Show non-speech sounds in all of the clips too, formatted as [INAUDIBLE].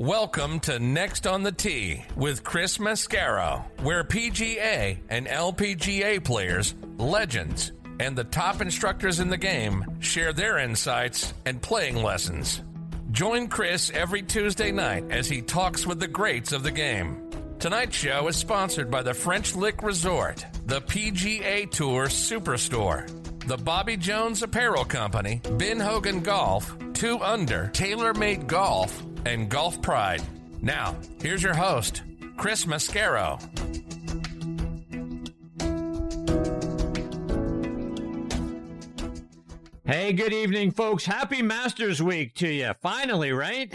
Welcome to Next on the Tee with Chris Mascaro, where PGA and LPGA players, legends, and the top instructors in the game share their insights and playing lessons. Join Chris every Tuesday night as he talks with the greats of the game. Tonight's show is sponsored by the French Lick Resort, the PGA Tour Superstore, the Bobby Jones Apparel Company, Ben Hogan Golf, 2 Under, TaylorMade Golf, and Golf Pride. Now, here's your host, Chris Mascaro. Hey, good evening, folks. Happy Masters Week to you. Finally, right?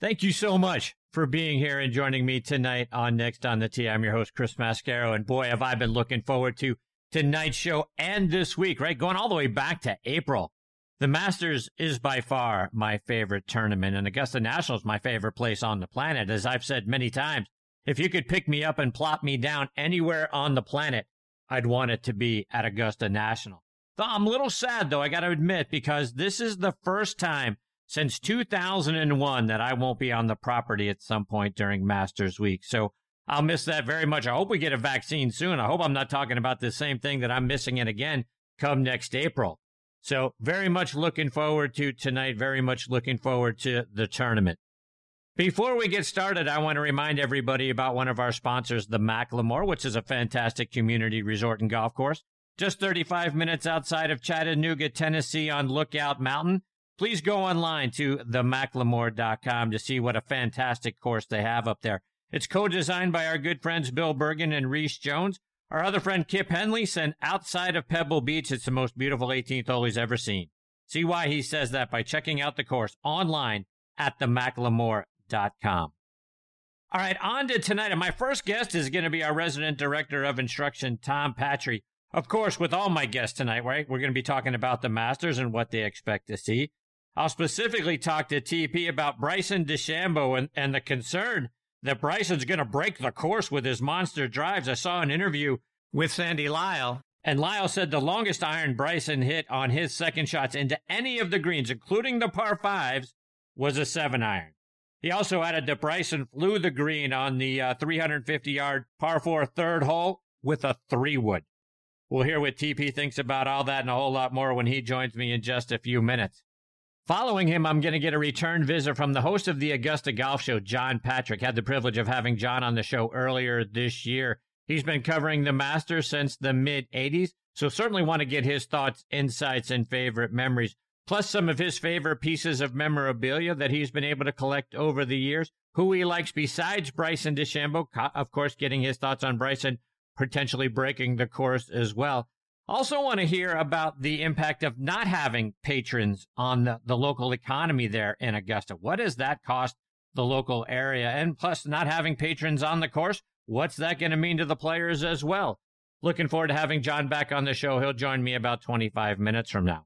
Thank you so much for being here and joining me tonight on Next on the Tee. I'm your host, Chris Mascaro, and boy, have I been looking forward to tonight's show and this week, right? Going all the way back to April. The Masters is by far my favorite tournament, and Augusta National is my favorite place on the planet. As I've said many times, if you could pick me up and plop me down anywhere on the planet, I'd want it to be at Augusta National. I'm a little sad, though, I got to admit, because this is the first time since 2001 that I won't be on the property at some point during Masters Week. So I'll miss that very much. I hope we get a vaccine soon. I hope I'm not talking about the same thing that I'm missing it again come next April. So very much looking forward to tonight. Very much looking forward to the tournament. Before we get started, I want to remind everybody about one of our sponsors, the McLemore, which is a fantastic community resort and golf course. Just 35 minutes outside of Chattanooga, Tennessee on Lookout Mountain. Please go online to themclemore.com to see what a fantastic course they have up there. It's co-designed by our good friends Bill Bergin and Rees Jones. Our other friend Kip Henley said outside of Pebble Beach, it's the most beautiful 18th hole he's ever seen. See why he says that by checking out the course online at themclemore.com. All right, on to tonight. And my first guest is going to be our resident director of instruction, Tom Patri. Of course, with all my guests tonight, right, we're going to be talking about the Masters and what they expect to see. I'll specifically talk to TP about Bryson DeChambeau and, and the concern that Bryson's going to break the course with his monster drives. I saw an interview with Sandy Lyle, and Lyle said the longest iron Bryson hit on his second shots into any of the greens, including the par fives, was a seven iron. He also added that Bryson flew the green on the uh, 350 yard par four third hole with a three wood. We'll hear what TP thinks about all that and a whole lot more when he joins me in just a few minutes. Following him, I'm going to get a return visit from the host of the Augusta Golf Show, John Patrick. Had the privilege of having John on the show earlier this year. He's been covering the Masters since the mid 80s, so certainly want to get his thoughts, insights, and favorite memories, plus some of his favorite pieces of memorabilia that he's been able to collect over the years, who he likes besides Bryson DeChambeau, of course, getting his thoughts on Bryson potentially breaking the course as well. Also, want to hear about the impact of not having patrons on the, the local economy there in Augusta. What does that cost the local area? And plus, not having patrons on the course, what's that going to mean to the players as well? Looking forward to having John back on the show. He'll join me about 25 minutes from now.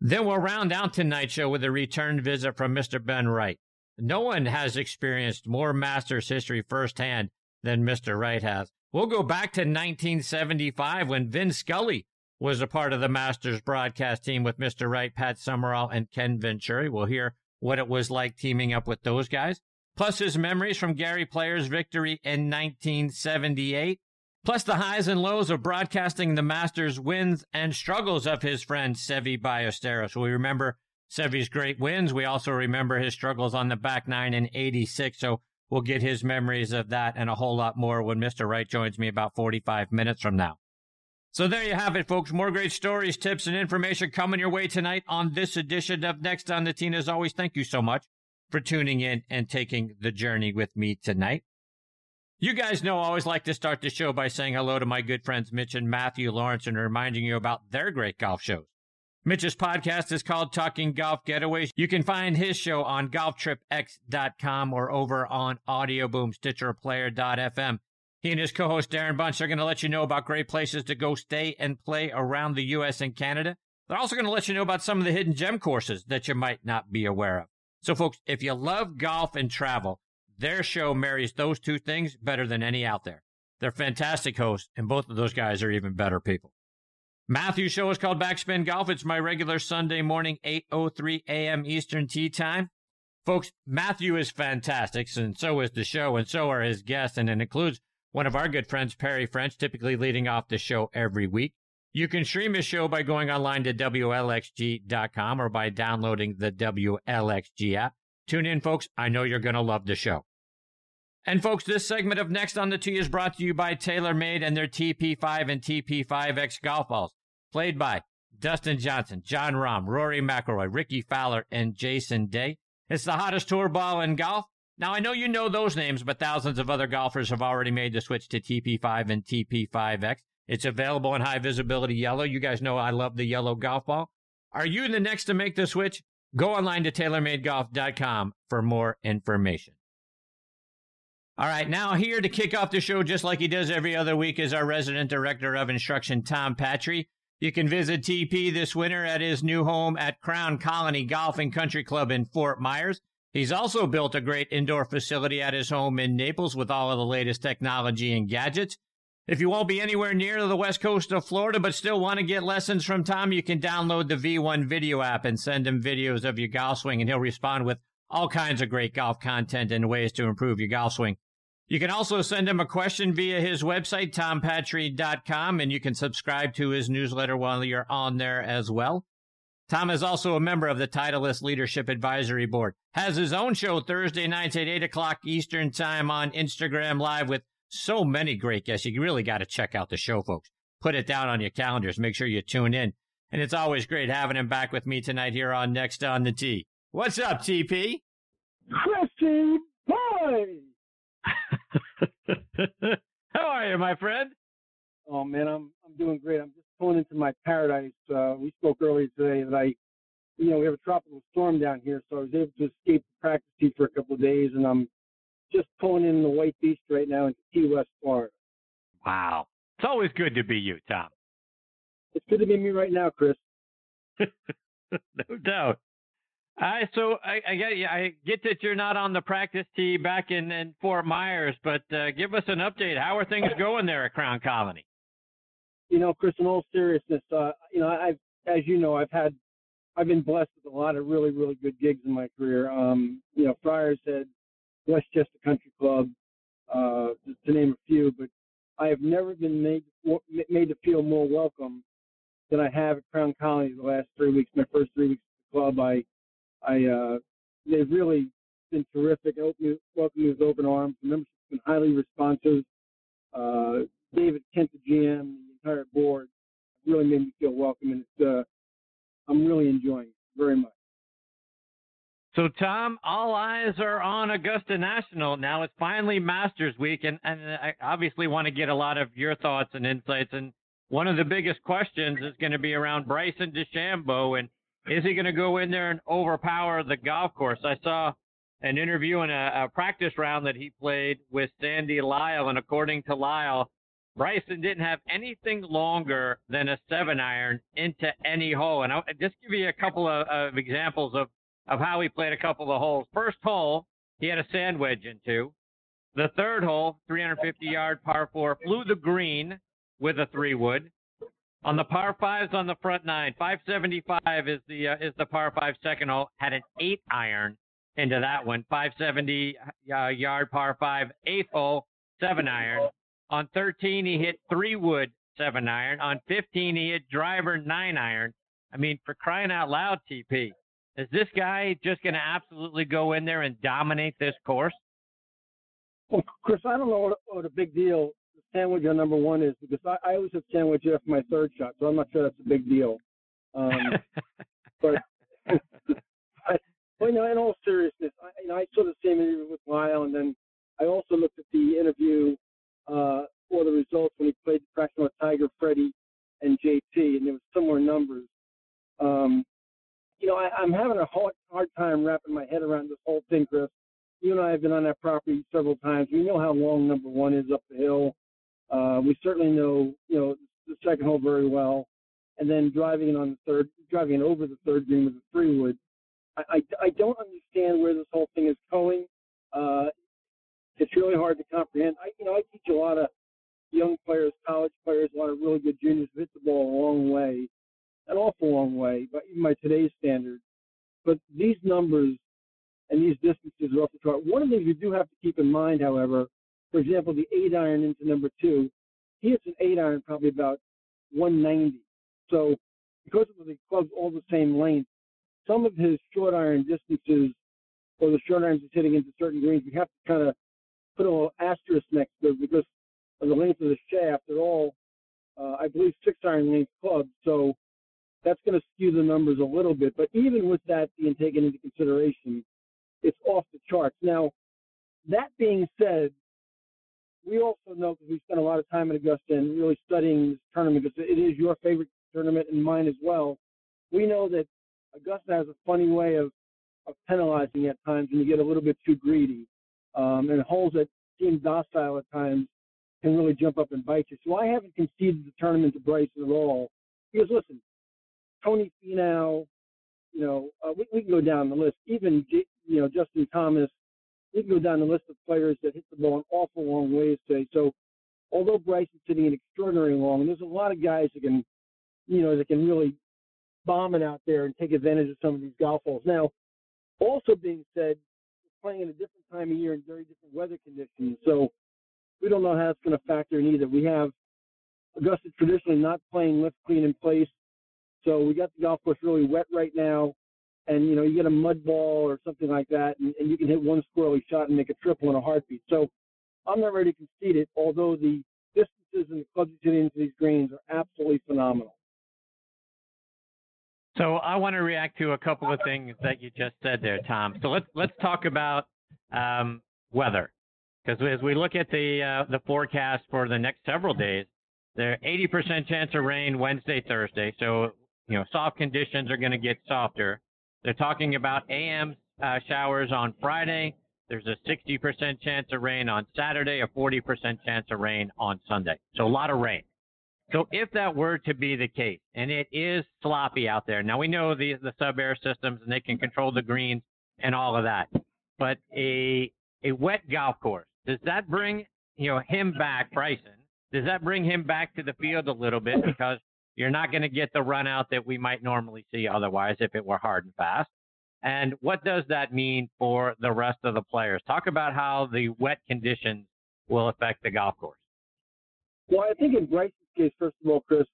Then we'll round out tonight's show with a return visit from Mr. Ben Wright. No one has experienced more Masters history firsthand than Mr. Wright has. We'll go back to 1975 when Vin Scully was a part of the Masters broadcast team with Mr. Wright, Pat Summerall, and Ken Venturi. We'll hear what it was like teaming up with those guys, plus his memories from Gary Player's victory in 1978, plus the highs and lows of broadcasting the Masters wins and struggles of his friend Seve Ballesteros. We remember Seve's great wins. We also remember his struggles on the back nine in 86. So We'll get his memories of that and a whole lot more when Mr. Wright joins me about 45 minutes from now. So there you have it, folks. More great stories, tips, and information coming your way tonight on this edition of Next on the Tee. As always, thank you so much for tuning in and taking the journey with me tonight. You guys know I always like to start the show by saying hello to my good friends Mitch and Matthew Lawrence and reminding you about their great golf shows. Mitch's podcast is called Talking Golf Getaways. You can find his show on golftripx.com or over on Audioboom, Stitcher, Player.fm. He and his co-host Darren Bunch are going to let you know about great places to go stay and play around the U.S. and Canada. They're also going to let you know about some of the hidden gem courses that you might not be aware of. So, folks, if you love golf and travel, their show marries those two things better than any out there. They're fantastic hosts, and both of those guys are even better people. Matthew's show is called Backspin Golf. It's my regular Sunday morning, 8.03 a.m. Eastern Tea Time. Folks, Matthew is fantastic, and so is the show, and so are his guests, and it includes one of our good friends, Perry French, typically leading off the show every week. You can stream his show by going online to WLXG.com or by downloading the WLXG app. Tune in, folks. I know you're going to love the show. And folks, this segment of Next on the Tee is brought to you by TaylorMade and their TP5 and TP5X golf balls, played by Dustin Johnson, Jon Rahm, Rory McIlroy, Rickie Fowler, and Jason Day. It's the hottest tour ball in golf. Now, I know you know those names, but thousands of other golfers have already made the switch to TP5 and TP5X. It's available in high visibility yellow. You guys know I love the yellow golf ball. Are you the next to make the switch? Go online to TaylorMadeGolf.com for more information. All right, now here to kick off the show, just like he does every other week, is our resident director of instruction, Tom Patri. You can visit TP this winter at his new home at Crown Colony Golf and Country Club in Fort Myers. He's also built a great indoor facility at his home in Naples with all of the latest technology and gadgets. If you won't be anywhere near the west coast of Florida but still want to get lessons from Tom, you can download the V1 video app and send him videos of your golf swing, and he'll respond with all kinds of great golf content and ways to improve your golf swing. You can also send him a question via his website, tompatri.com, and you can subscribe to his newsletter while you're on there as well. Tom is also a member of the Titleist Leadership Advisory Board, has his own show Thursday nights at 8 o'clock Eastern Time on Instagram Live with so many great guests. You really got to check out the show, folks. Put it down on your calendars. Make sure you tune in. And it's always great having him back with me tonight here on Next on the Tee. What's up, TP? Christy Boy! [LAUGHS] How are you, my friend? Oh man, I'm I'm doing great. I'm just pulling into my paradise. Uh, we spoke earlier today that I, you know, we have a tropical storm down here, so I was able to escape the practice tee for a couple of days, and I'm just pulling in the White Beast right now into Key West, Florida. Wow, it's always good to be you, Tom. It's good to be me right now, Chris. [LAUGHS] no doubt. Right, so I, I get I get that you're not on the practice tee back in, in Fort Myers, but uh, give us an update. How are things going there at Crown Colony? You know, Chris, in all seriousness, uh, you know, I've as you know, I've had I've been blessed with a lot of really really good gigs in my career. Um, you know, Friars Head, Westchester Country Club, uh, to name a few, but I have never been made made to feel more welcome than I have at Crown Colony the last three weeks. My first three weeks at the club, I I uh, they've really been terrific. Open, welcome me with open arms. The membership's been highly responsive. Uh, David Kent, the GM, the entire board really made me feel welcome, and it's, uh, I'm really enjoying it very much. So, Tom, all eyes are on Augusta National. Now it's finally Masters Week, and, and I obviously want to get a lot of your thoughts and insights. And one of the biggest questions is going to be around Bryson DeChambeau and is he going to go in there and overpower the golf course? I saw an interview in a, a practice round that he played with Sandy Lyle, and according to Lyle, Bryson didn't have anything longer than a seven iron into any hole. And I'll just give you a couple of, of examples of, of how he played a couple of holes. First hole, he had a sand wedge into. The third hole, 350 yard par four, flew the green with a three wood. On the par fives on the front nine, 575 is the uh, is the par five second hole. Had an eight iron into that one, 570 uh, yard par five eighth hole, seven iron. On 13 he hit three wood seven iron. On 15 he hit driver nine iron. I mean, for crying out loud, TP, is this guy just going to absolutely go in there and dominate this course? Well, Chris, I don't know what, what a big deal sandwich on number one is because I, I always have sandwich after my third shot, so I'm not sure that's a big deal. Um, [LAUGHS] but, [LAUGHS] but, you know, in all seriousness, I, you know, I saw the same interview with Lyle, and then I also looked at the interview uh, for the results when he played the fraction with Tiger, Freddie, and JT, and there was similar numbers. Um, you know, I, I'm having a hard, hard time wrapping my head around this whole thing, Chris. You and I have been on that property several times. We know how long number one is up the hill. Uh, we certainly know, you know, the second hole very well. And then driving it on the third, driving it over the third green with the three wood. I, I, I don't understand where this whole thing is going. Uh, it's really hard to comprehend. I, you know, I teach a lot of young players, college players, a lot of really good juniors hit the ball a long way, an awful long way, but even by today's standards. But these numbers and these distances are off the chart. One of the things you do have to keep in mind, however, for example, the eight iron into number two, he hits an eight iron probably about 190. So because of the clubs all the same length, some of his short iron distances or the short irons he's hitting into certain greens, we have to kind of put a little asterisk next to it because of the length of the shaft. They're all, uh, I believe, six iron length clubs. So that's going to skew the numbers a little bit. But even with that being taken into consideration, it's off the charts. Now, that being said, we also know because we spent a lot of time at Augusta and really studying this tournament because it is your favorite tournament and mine as well. We know that Augusta has a funny way of, of penalizing at times when you get a little bit too greedy. Um, and holes that seem docile at times can really jump up and bite you. So I haven't conceded the tournament to Bryson at all. Because listen, Tony Finau, you know, uh, we, we can go down the list. Even you know Justin Thomas, we can go down the list of players that hit the ball an awful long ways today. So although Bryson's hitting an extraordinary long, there's a lot of guys that can, you know, that can really bomb it out there and take advantage of some of these golf holes. Now, also being said, playing in a different time of year and very different weather conditions. So we don't know how it's going to factor in either. We have Augusta traditionally not playing lift clean in place. So we got the golf course really wet right now. And, you know, you get a mud ball or something like that, and, and you can hit one squirrely shot and make a triple in a heartbeat. So I'm not ready to concede it, although the distances and the clubs you hit into these greens are absolutely phenomenal. So I want to react to a couple of things that you just said there, Tom. So let's let's talk about um, weather, because as we look at the uh, the forecast for the next several days, there 80% chance of rain Wednesday, Thursday. So you know, soft conditions are going to get softer. They're talking about AM uh, showers on Friday. There's a 60% chance of rain on Saturday, a 40% chance of rain on Sunday. So a lot of rain. So if that were to be the case, and it is sloppy out there, now we know the the sub air systems and they can control the greens and all of that, but a a wet golf course does that bring you know him back, Bryson? Does that bring him back to the field a little bit because you're not going to get the run out that we might normally see otherwise if it were hard and fast? And what does that mean for the rest of the players? Talk about how the wet conditions will affect the golf course. Well, I think in Bryson's case, first of all, Chris,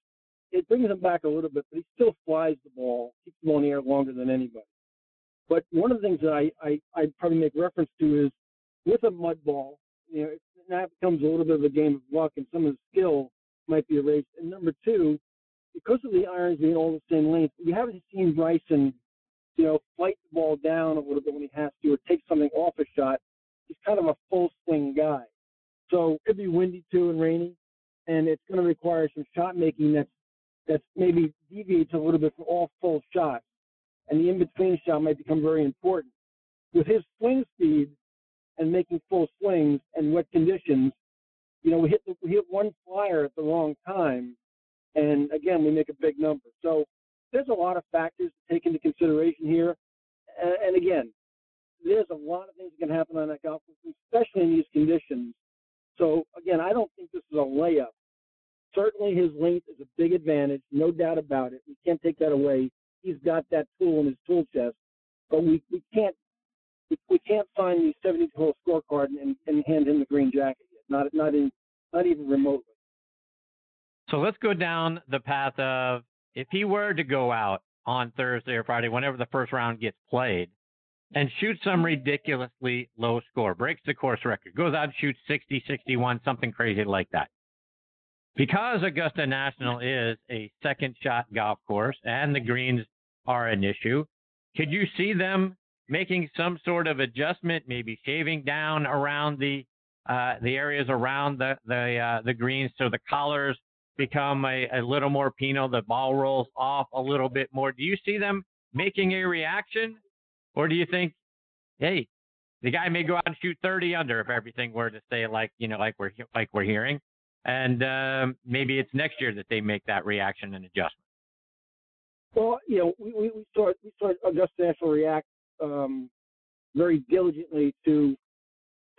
it brings him back a little bit, but he still flies the ball, keeps ball in the air longer than anybody. But one of the things that I, I, I probably make reference to is with a mud ball, you know, that becomes a little bit of a game of luck and some of the skill might be erased. And number two, because of the irons being all the same length, we haven't seen Bryson, you know, flight the ball down a little bit when he has to or take something off a shot. He's kind of a full swing guy. So it could be windy too and rainy and it's going to require some shot making that's that's maybe deviates a little bit from all full shots, and the in between shot might become very important. With his swing speed and making full swings and wet conditions, you know, we hit the, we hit one flyer at the wrong time, and again we make a big number. So there's a lot of factors to take into consideration here, and, again, there's a lot of things that can happen on that golf course, especially in these conditions. So again, I don't think this is a layup. Certainly, his length is a big advantage, no doubt about it. We can't take that away. He's got that tool in his tool chest, but we, we can't we, we can't sign the 72 hole scorecard and, and hand him the green jacket yet. Not not in not even remotely. So let's go down the path of if he were to go out on Thursday or Friday, whenever the first round gets played, and shoots some ridiculously low score, breaks the course record, goes out and shoots 60, 61, something crazy like that. Because Augusta National is a second shot golf course and the greens are an issue, could you see them making some sort of adjustment, maybe shaving down around the uh, the areas around the the uh, the greens so the collars become a, a little more penal, the ball rolls off a little bit more. Do you see them making a reaction, or do you think, hey, the guy may go out and shoot 30 under if everything were to stay like you know like we're like we're hearing, and um, maybe it's next year that they make that reaction and adjustment. Well, you know, we we, we saw we saw Augusta National react um, very diligently to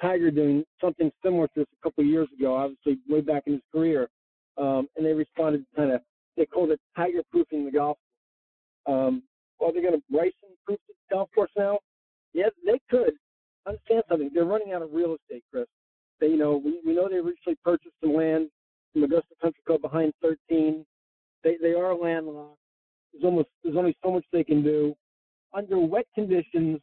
Tiger doing something similar to this a couple of years ago, obviously way back in his career, um, and they responded kind of they called it Tiger proofing the golf. Um, are they going to Bryson proof the golf course now? Yeah, they could. Understand something? They're running out of real estate, Chris. They, you know, we, we know they recently purchased some land from Augusta Country Club behind 13. They they are landlocked. There's almost there's only so much they can do. Under wet conditions,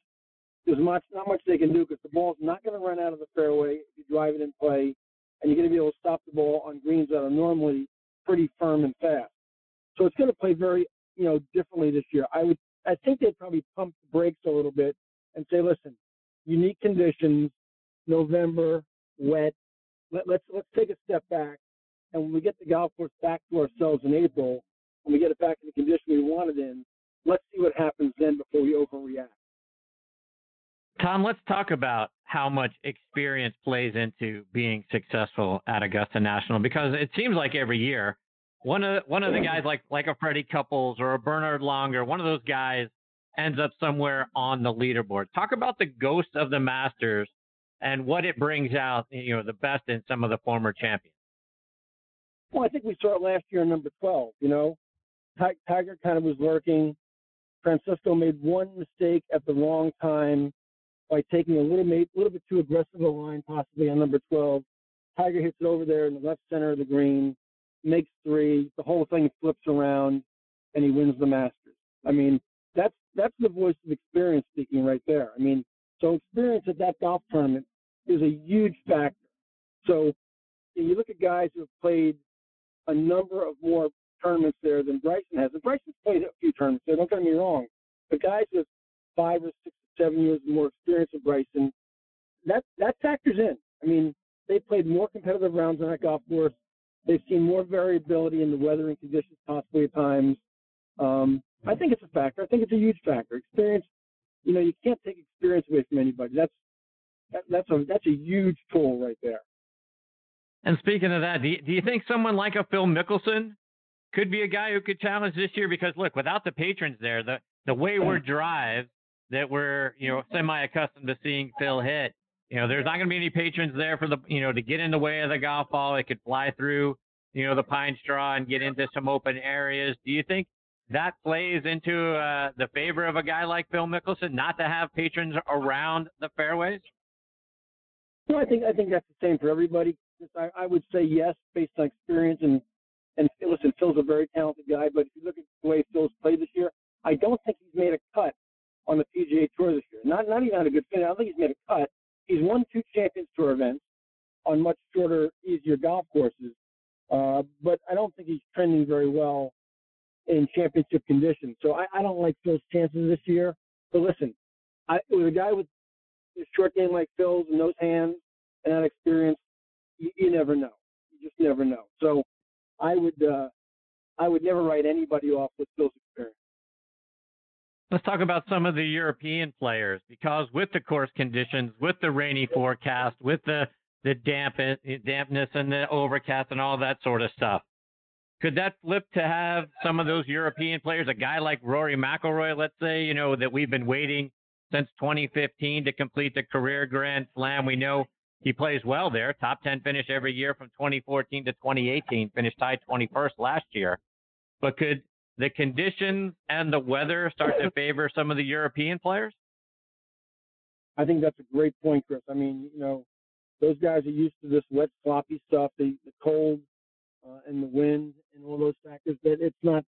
there's much not much they can do because the ball's not going to run out of the fairway if you drive it in play, and you're going to be able to stop the ball on greens that are normally pretty firm and fast. So it's going to play very you know differently this year. I would I think they'd probably pump the brakes a little bit and say, listen, unique conditions, November, wet. Let, let's let's take a step back, and when we get the golf course back to ourselves in April, when we get it back in the condition we want it in, let's see what happens then before we overreact. Tom, let's talk about how much experience plays into being successful at Augusta National because it seems like every year one of one of the guys like like a Freddie Couples or a Bernhard Langer, one of those guys ends up somewhere on the leaderboard. Talk about the ghost of the Masters and what it brings out, you know, the best in some of the former champions. Well, I think we saw it last year number 12. You know, Tiger kind of was lurking. Francesco made one mistake at the wrong time by taking a little, bit, little bit too aggressive a line, possibly on number 12. Tiger hits it over there in the left center of the green, makes three. The whole thing flips around, and he wins the Masters. I mean, that's that's the voice of experience speaking right there. I mean, so experience at that golf tournament is a huge factor. So you look at guys who have played a number of more tournaments there than Bryson has. And Bryson's played a few tournaments there, don't get me wrong. But guys with five or six seven years more experience than Bryson, that that factors in. I mean, they played more competitive rounds on that golf course. They've seen more variability in the weather and conditions possibly at times. Um, I think it's a factor. I think it's a huge factor. Experience, you know, you can't take experience away from anybody. That's that, that's a that's a huge tool right there. And speaking of that, do you, do you think someone like a Phil Mickelson could be a guy who could challenge this year? Because look, without the patrons there, the the wayward drive that we're you know semi accustomed to seeing Phil hit, you know, there's not going to be any patrons there for the you know to get in the way of the golf ball. It could fly through you know the pine straw and get into some open areas. Do you think that plays into uh, the favor of a guy like Phil Mickelson not to have patrons around the fairways? No, I think I think that's the same for everybody. I, I would say yes, based on experience and and listen, Phil's a very talented guy, but if you look at the way Phil's played this year, I don't think he's made a cut on the PGA Tour this year. Not not even on a good finish. I think he's made a cut. He's won two Champions Tour events on much shorter, easier golf courses, uh, but I don't think he's trending very well in championship conditions. So I, I don't like Phil's chances this year. But listen, I, with a guy with a short game like Phil's and those hands and that experience, you, you never know. You just never know. So I would uh, I would never write anybody off with Phil's experience. Let's talk about some of the European players because with the course conditions, with the rainy forecast, with the the damp eh, dampness and the overcast and all that sort of stuff. Could that flip to have some of those European players, a guy like Rory McIlroy, let's say, you know, that we've been waiting since 2015 to complete the career Grand Slam. We know he plays well there. Top 10 finish every year from 2014 to 2018. Finished tied 21st last year. But could the conditions and the weather start to [CLEARS THROAT] favor some of the European players? I think that's a great point, Chris. I mean, you know, those guys are used to this wet, sloppy stuff, the, the cold uh, and the wind and all those factors. That it's not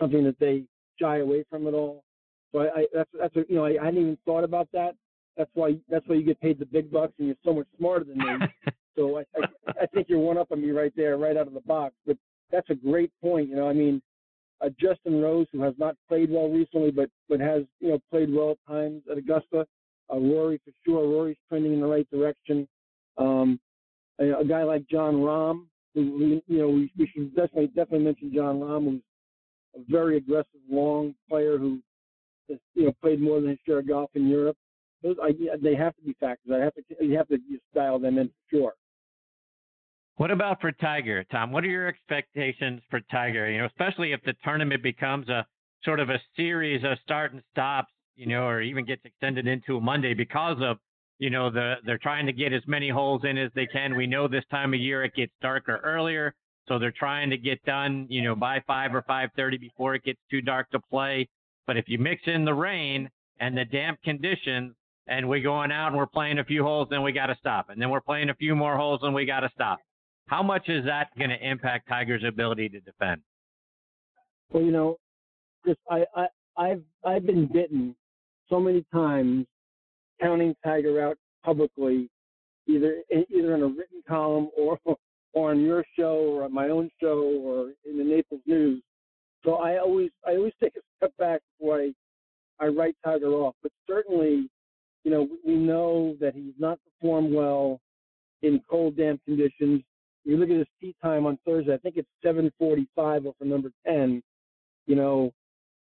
something that they shy away from at all. So I, I that's that's a, you know I, I hadn't even thought about that. That's why that's why you get paid the big bucks and you're so much smarter than me. [LAUGHS] so I, I I think you're one up on me right there, right out of the box. But that's a great point. You know, I mean, Justin Rose, who has not played well recently, but but has you know played well at times at Augusta. Uh, Rory for sure. Rory's trending in the right direction. Um, a, a guy like Jon Rahm, we, you know, we, we should definitely definitely mention Jon Rahm, who's a very aggressive, long player who, has, you know, played more than his share of golf in Europe. Those, I, they have to be factors. I have to, you have to dial them in for sure. What about for Tiger, Tom? What are your expectations for Tiger? You know, especially if the tournament becomes a sort of a series of start and stops, you know, or even gets extended into a Monday because of, you know, the they're trying to get as many holes in as they can. We know this time of year it gets darker earlier, so they're trying to get done, you know, by five or five thirty before it gets too dark to play. But if you mix in the rain and the damp conditions, and we're going out and we're playing a few holes, then we got to stop, and then we're playing a few more holes, and we got to stop. How much is that going to impact Tiger's ability to defend? Well, you know, just I, I I've I've been bitten so many times counting Tiger out publicly, either either in a written column or or on your show or on my own show or in the Naples News. So I always I always take a step back before I I write Tiger off. But certainly, you know, we know that he's not performed well in cold, damp conditions you look at his tee time on Thursday, I think it's 7:45 off of number 10. You know,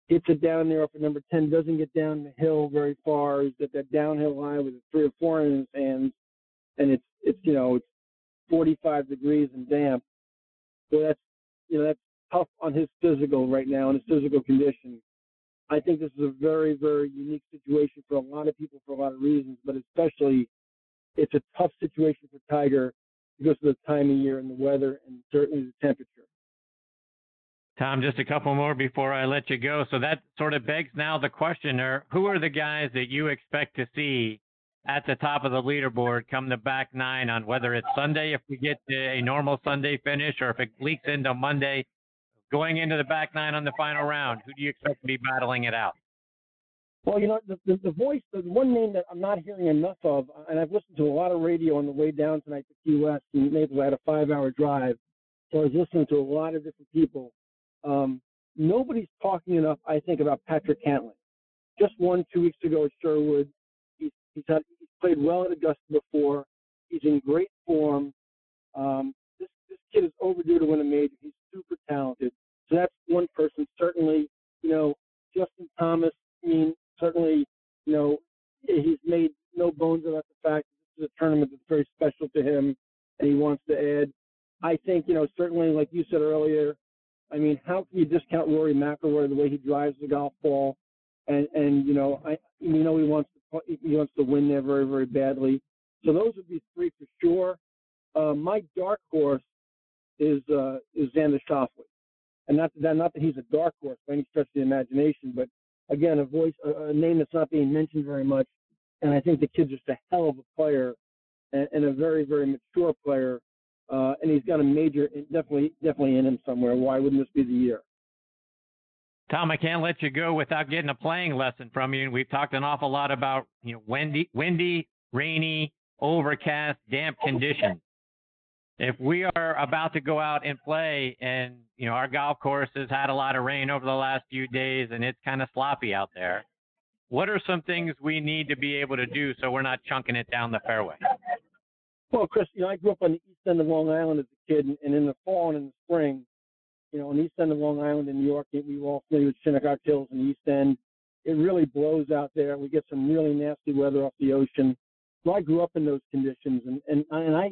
hits it down there off of number 10, doesn't get down the hill very far. He's got that downhill line with a three or four in his hands, and it's it's you know it's 45 degrees and damp. So that's you know that's tough on his physical right now and his physical condition. I think this is a very very unique situation for a lot of people for a lot of reasons, but especially it's a tough situation for Tiger because of the time of year and the weather and certainly the temperature. Tom, just a couple more before I let you go. So that sort of begs now the question: who are the guys that you expect to see at the top of the leaderboard come the back nine on whether it's Sunday if we get a normal Sunday finish or if it leaks into Monday, going into the back nine on the final round? Who do you expect to be battling it out? Well, you know, the, the, the voice, the one name that I'm not hearing enough of, and I've listened to a lot of radio on the way down tonight to Key West, and Naples. I had a five-hour drive, so I was listening to a lot of different people. Um, nobody's talking enough, I think, about Patrick Cantlay. Just won two weeks ago at Sherwood. He's, he's, had, he's played well at Augusta before. He's in great form. Um, this, this kid is overdue to win a major. He's super talented. So that's one person. Certainly, you know, Justin Thomas. I mean, certainly, you know, he's made no bones about the fact that this is a tournament that's very special to him and he wants to add. I think, you know, certainly, like you said earlier, I mean, how can you discount Rory McIlroy the way he drives the golf ball? And and you know, I you know he wants to he wants to win there very very badly. So those would be three for sure. Uh, my dark horse is uh, is Xander Schauffele, and not that not that he's a dark horse by any stretch of the imagination, but again, a voice, a, a name that's not being mentioned very much. And I think the kid's just a hell of a player and, and a very, very mature player. Uh, and he's got a major, definitely, definitely in him somewhere. Why wouldn't this be the year? Tom, I can't let you go without getting a playing lesson from you. We've talked an awful lot about you know windy, windy, rainy, overcast, damp oh, conditions. If we are about to go out and play and you know our golf course has had a lot of rain over the last few days and it's kind of sloppy out there what are some things we need to be able to do so we're not chunking it down the fairway? Well chris you know i grew up on the east end of long island as a kid and in the fall and in the spring you know on east end of long island in new york we were all familiar with shinnecock hills and the east end it really blows out there we get some really nasty weather off the ocean so i grew up in those conditions and and, and i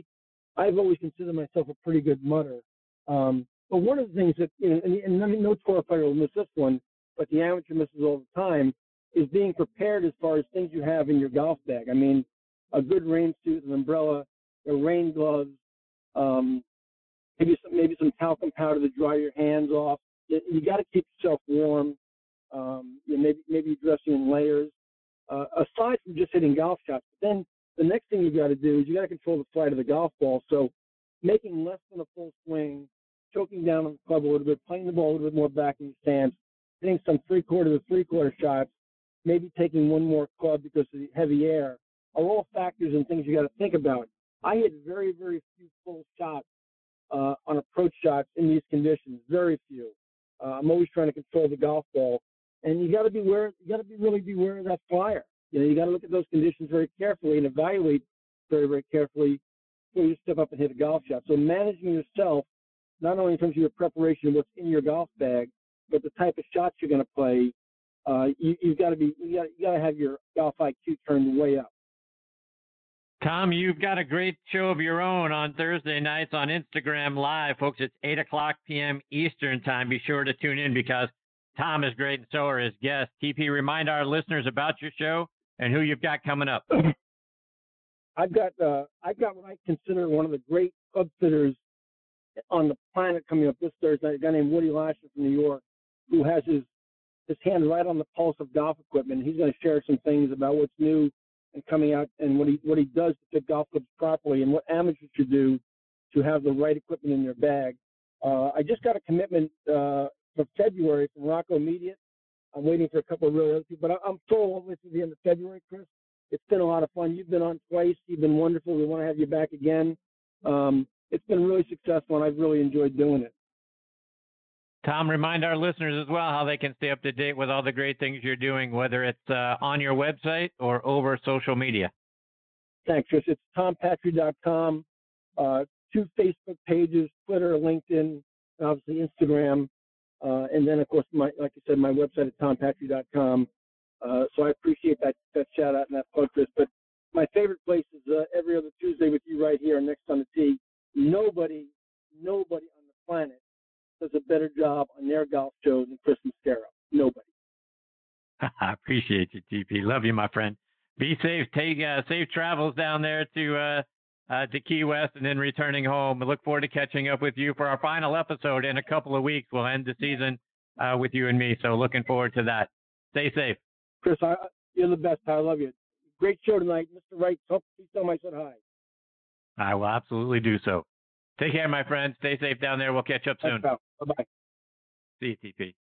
I've always considered myself a pretty good mutter. Um, but one of the things that, you know, and, and I mean, no tour player will miss this one, but the amateur misses all the time, is being prepared as far as things you have in your golf bag. I mean, a good rain suit, an umbrella, the rain gloves, um, maybe some maybe some talcum powder to dry your hands off. You, you got to keep yourself warm. Um, you know, maybe maybe dressing in layers. Uh, aside from just hitting golf shots, but then the next thing you got to do is you got to control the flight of the golf ball. So making less than a full swing, choking down on the club a little bit, playing the ball a little bit more back in the stance, hitting some three quarter to three quarter shots, maybe taking one more club because of the heavy air are all factors and things you got to think about. I hit very, very few full shots uh, on approach shots in these conditions. Very few. Uh, I'm always trying to control the golf ball, and you got to be aware. You got to be really beware of that flyer. You know, you got to look at those conditions very carefully and evaluate very, very carefully before you step up and hit a golf shot. So managing yourself, not only in terms of your preparation, what's in your golf bag, but the type of shots you're going to play, uh, you, you've got to be you got to have your golf IQ turned way up. Tom, you've got a great show of your own on Thursday nights on Instagram Live, folks. It's 8 o'clock p.m. Eastern Time. Be sure to tune in because Tom is great and so are his guests. TP, remind our listeners about your show and who you've got coming up. [CLEARS THROAT] I've got uh, I've got what I consider one of the great club fitters on the planet coming up this Thursday. A guy named Woody Lashen from New York, who has his his hand right on the pulse of golf equipment. He's going to share some things about what's new and coming out and what he what he does to fit golf clubs properly and what amateurs should do to have the right equipment in their bag. Uh, I just got a commitment uh, for February from Rocco Mediate. I'm waiting for a couple of really other people, but I, am told I'll wait to the end of February, Chris. It's been a lot of fun. You've been on twice. You've been wonderful. We want to have you back again. Um, it's been really successful, and I've really enjoyed doing it. Tom, remind our listeners as well how they can stay up to date with all the great things you're doing, whether it's uh, on your website or over social media. Thanks, Chris. It's tompatri.com, uh, two Facebook pages, Twitter, LinkedIn, obviously Instagram, uh, and then of course, my like I said, my website at tompatri.com. Uh, so I appreciate that that shout out and that plug, Chris. But my favorite place is uh, every other Tuesday with you right here next on the tee. Nobody, nobody on the planet does a better job on their golf show than Chris Mascaro. Nobody. [LAUGHS] I appreciate you, TP. Love you, my friend. Be safe. Take uh, safe travels down there to uh, uh, to Key West and then returning home. I look forward to catching up with you for our final episode in a couple of weeks. We'll end the season uh, with you and me. So looking forward to that. Stay safe. Chris, I, you're the best. I love you. Great show tonight. Mr. Wright, Hope please tell him I said hi. I will absolutely do so. Take care, my friend. Stay safe down there. We'll catch up soon. Bye bye. See you, TP.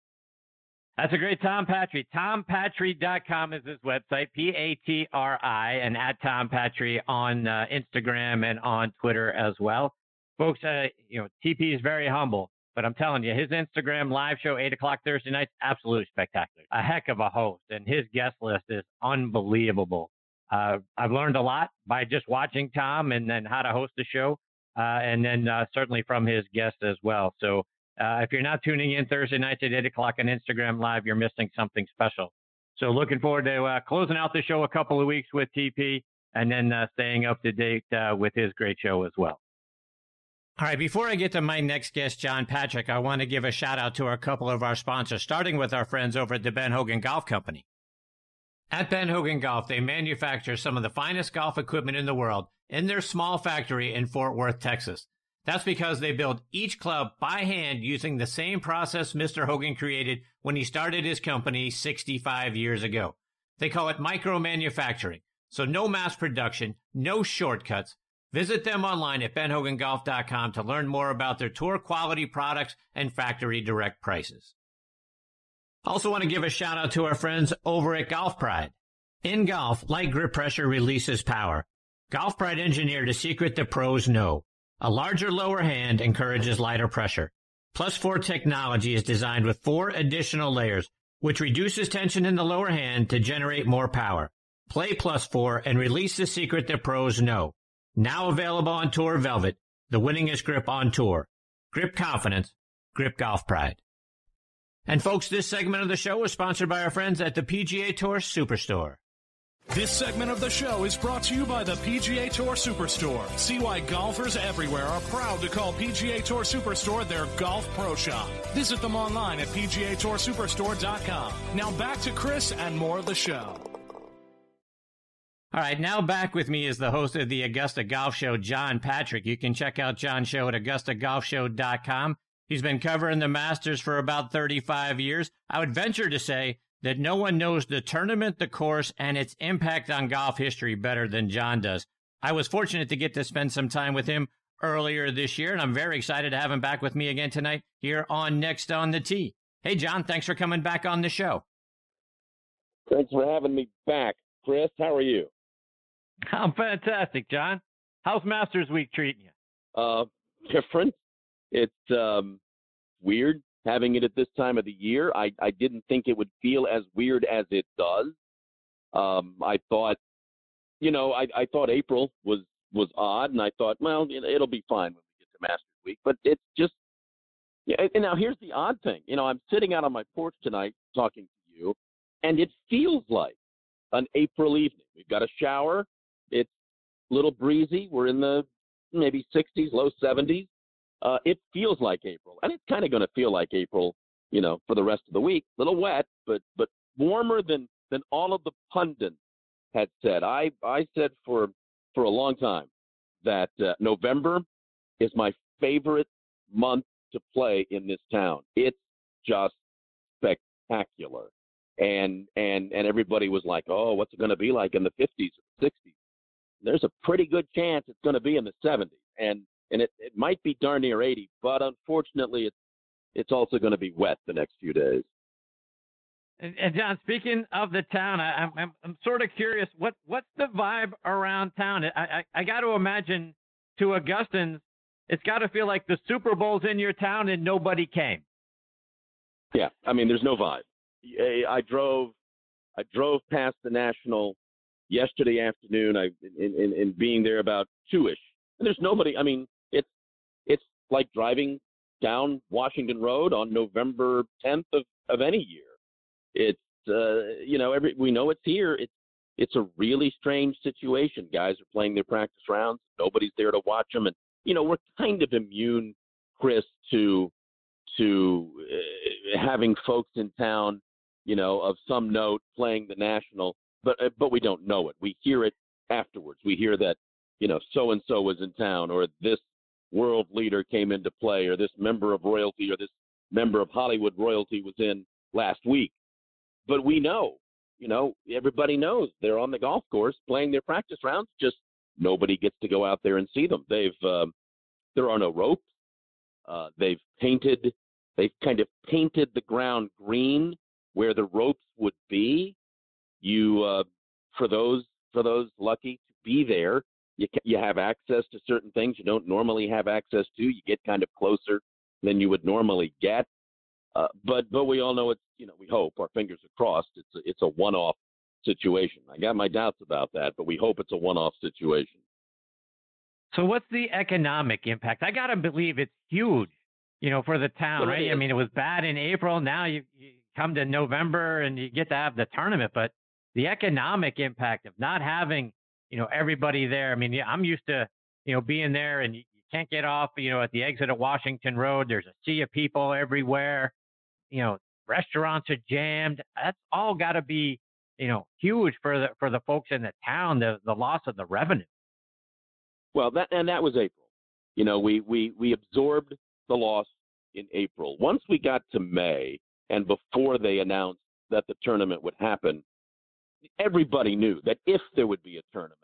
That's a great Tom Patri. TomPatri.com is his website, P A T R I, and at Tom Patri on uh, Instagram and on Twitter as well. Folks, uh, you know, TP is very humble, but I'm telling you, his Instagram live show, 8 o'clock Thursday nights, absolutely spectacular. A heck of a host, and his guest list is unbelievable. Uh, I've learned a lot by just watching Tom and then how to host a show, uh, and then uh, certainly from his guests as well. So uh, if you're not tuning in Thursday nights at 8 o'clock on Instagram Live, you're missing something special. So looking forward to uh, closing out the show a couple of weeks with TP and then uh, staying up to date uh, with his great show as well. All right, before I get to my next guest, John Patrick, I want to give a shout out to a couple of our sponsors, starting with our friends over at the Ben Hogan Golf Company. At Ben Hogan Golf, they manufacture some of the finest golf equipment in the world in their small factory in Fort Worth, Texas. That's because they build each club by hand using the same process Mr. Hogan created when he started his company 65 years ago. They call it micro manufacturing. So no mass production, no shortcuts. Visit them online at benhogangolf.com to learn more about their tour quality products and factory direct prices. Also want to give a shout out to our friends over at Golf Pride. In golf, light grip pressure releases power. Golf Pride engineered a secret the pros know. A larger lower hand encourages lighter pressure. Plus 4 technology is designed with four additional layers, which reduces tension in the lower hand to generate more power. Play Plus 4 and release the secret that pros know. Now available on Tour Velvet, the winningest grip on tour. Grip confidence, grip golf pride. And folks, this segment of the show is sponsored by our friends at the PGA Tour Superstore. This segment of the show is brought to you by the PGA Tour Superstore. See why golfers everywhere are proud to call PGA Tour Superstore their golf pro shop. Visit them online at PGATourSuperstore.com. Now back to Chris and more of the show. All right, now back with me is the host of the Augusta Golf Show, John Patrick. You can check out John's show at AugustaGolfShow.com. He's been covering the Masters for about 35 years. I would venture to say that no one knows the tournament, the course, and its impact on golf history better than John does. I was fortunate to get to spend some time with him earlier this year, and I'm very excited to have him back with me again tonight here on Next on the Tee. Hey, John, thanks for coming back on the show. Thanks for having me back. Chris, how are you? [LAUGHS] I'm fantastic, John. How's Masters Week treating you? Uh, different. It's um, weird having it at this time of the year. I, I didn't think it would feel as weird as it does. Um, I thought, you know, I, I thought April was was odd, and I thought, well, it'll be fine when we get to Masters Week. But it's just, yeah. And now here's the odd thing. You know, I'm sitting out on my porch tonight talking to you, and it feels like an April evening. We've got a shower. It's a little breezy. We're in the maybe 60s, low 70s. Uh, it feels like April, and it's kind of going to feel like April, you know, for the rest of the week. A little wet, but but warmer than than all of the pundits had said. I I said for for a long time that uh, November is my favorite month to play in this town. It's just spectacular. And and and everybody was like, "Oh, what's it going to be like in the 50s or 60s?" There's a pretty good chance it's going to be in the 70s. And and it, it might be darn near 80, but unfortunately it's it's also going to be wet the next few days. And, and, John, speaking of the town, I, am I'm, I'm sort of curious. What what's the vibe around town? I I, I got to imagine to Augustans, it's got to feel like the Super Bowl's in your town and nobody came. Yeah, I mean, there's no vibe. I drove I drove past the National yesterday afternoon. I in, in, in being there about two ish, and there's nobody. I mean, like driving down Washington Road on November 10th of, of any year. It's uh, you know every we know it's here. It's it's a really strange situation. Guys are playing their practice rounds. Nobody's there to watch them, and you know we're kind of immune, Chris, to to uh, having folks in town, you know, of some note playing the national, but uh, but we don't know it. We hear it afterwards. We hear that you know so and so was in town, or this world leader came into play, or this member of royalty, or this member of Hollywood royalty was in last week. But we know, you know, everybody knows they're on the golf course playing their practice rounds. Just nobody gets to go out there and see them. They've um, there are no ropes. Uh, they've painted, they've kind of painted the ground green where the ropes would be. You, uh, for those for those lucky to be there, you you have access to certain things you don't normally have access to. You get kind of closer than you would normally get. Uh, but but we all know it's you know we hope our fingers are crossed. It's a, it's a one-off situation. I got my doubts about that, but we hope it's a one-off situation. So what's the economic impact? I gotta believe it's huge. You know, for the town, well, right? I mean, it was bad in April. Now you, you come to November and you get to have the tournament, but the economic impact of not having you know everybody there. I mean, I'm used to you know being there and you, you can't get off. You know, at the exit of Washington Road, there's a sea of people everywhere you know, restaurants are jammed. That's all got to be, you know, huge for the for the folks in the town. The the loss of the revenue. Well, that and that was April. You know, we we we absorbed the loss in April. Once we got to May, and before they announced that the tournament would happen, everybody knew that if there would be a tournament,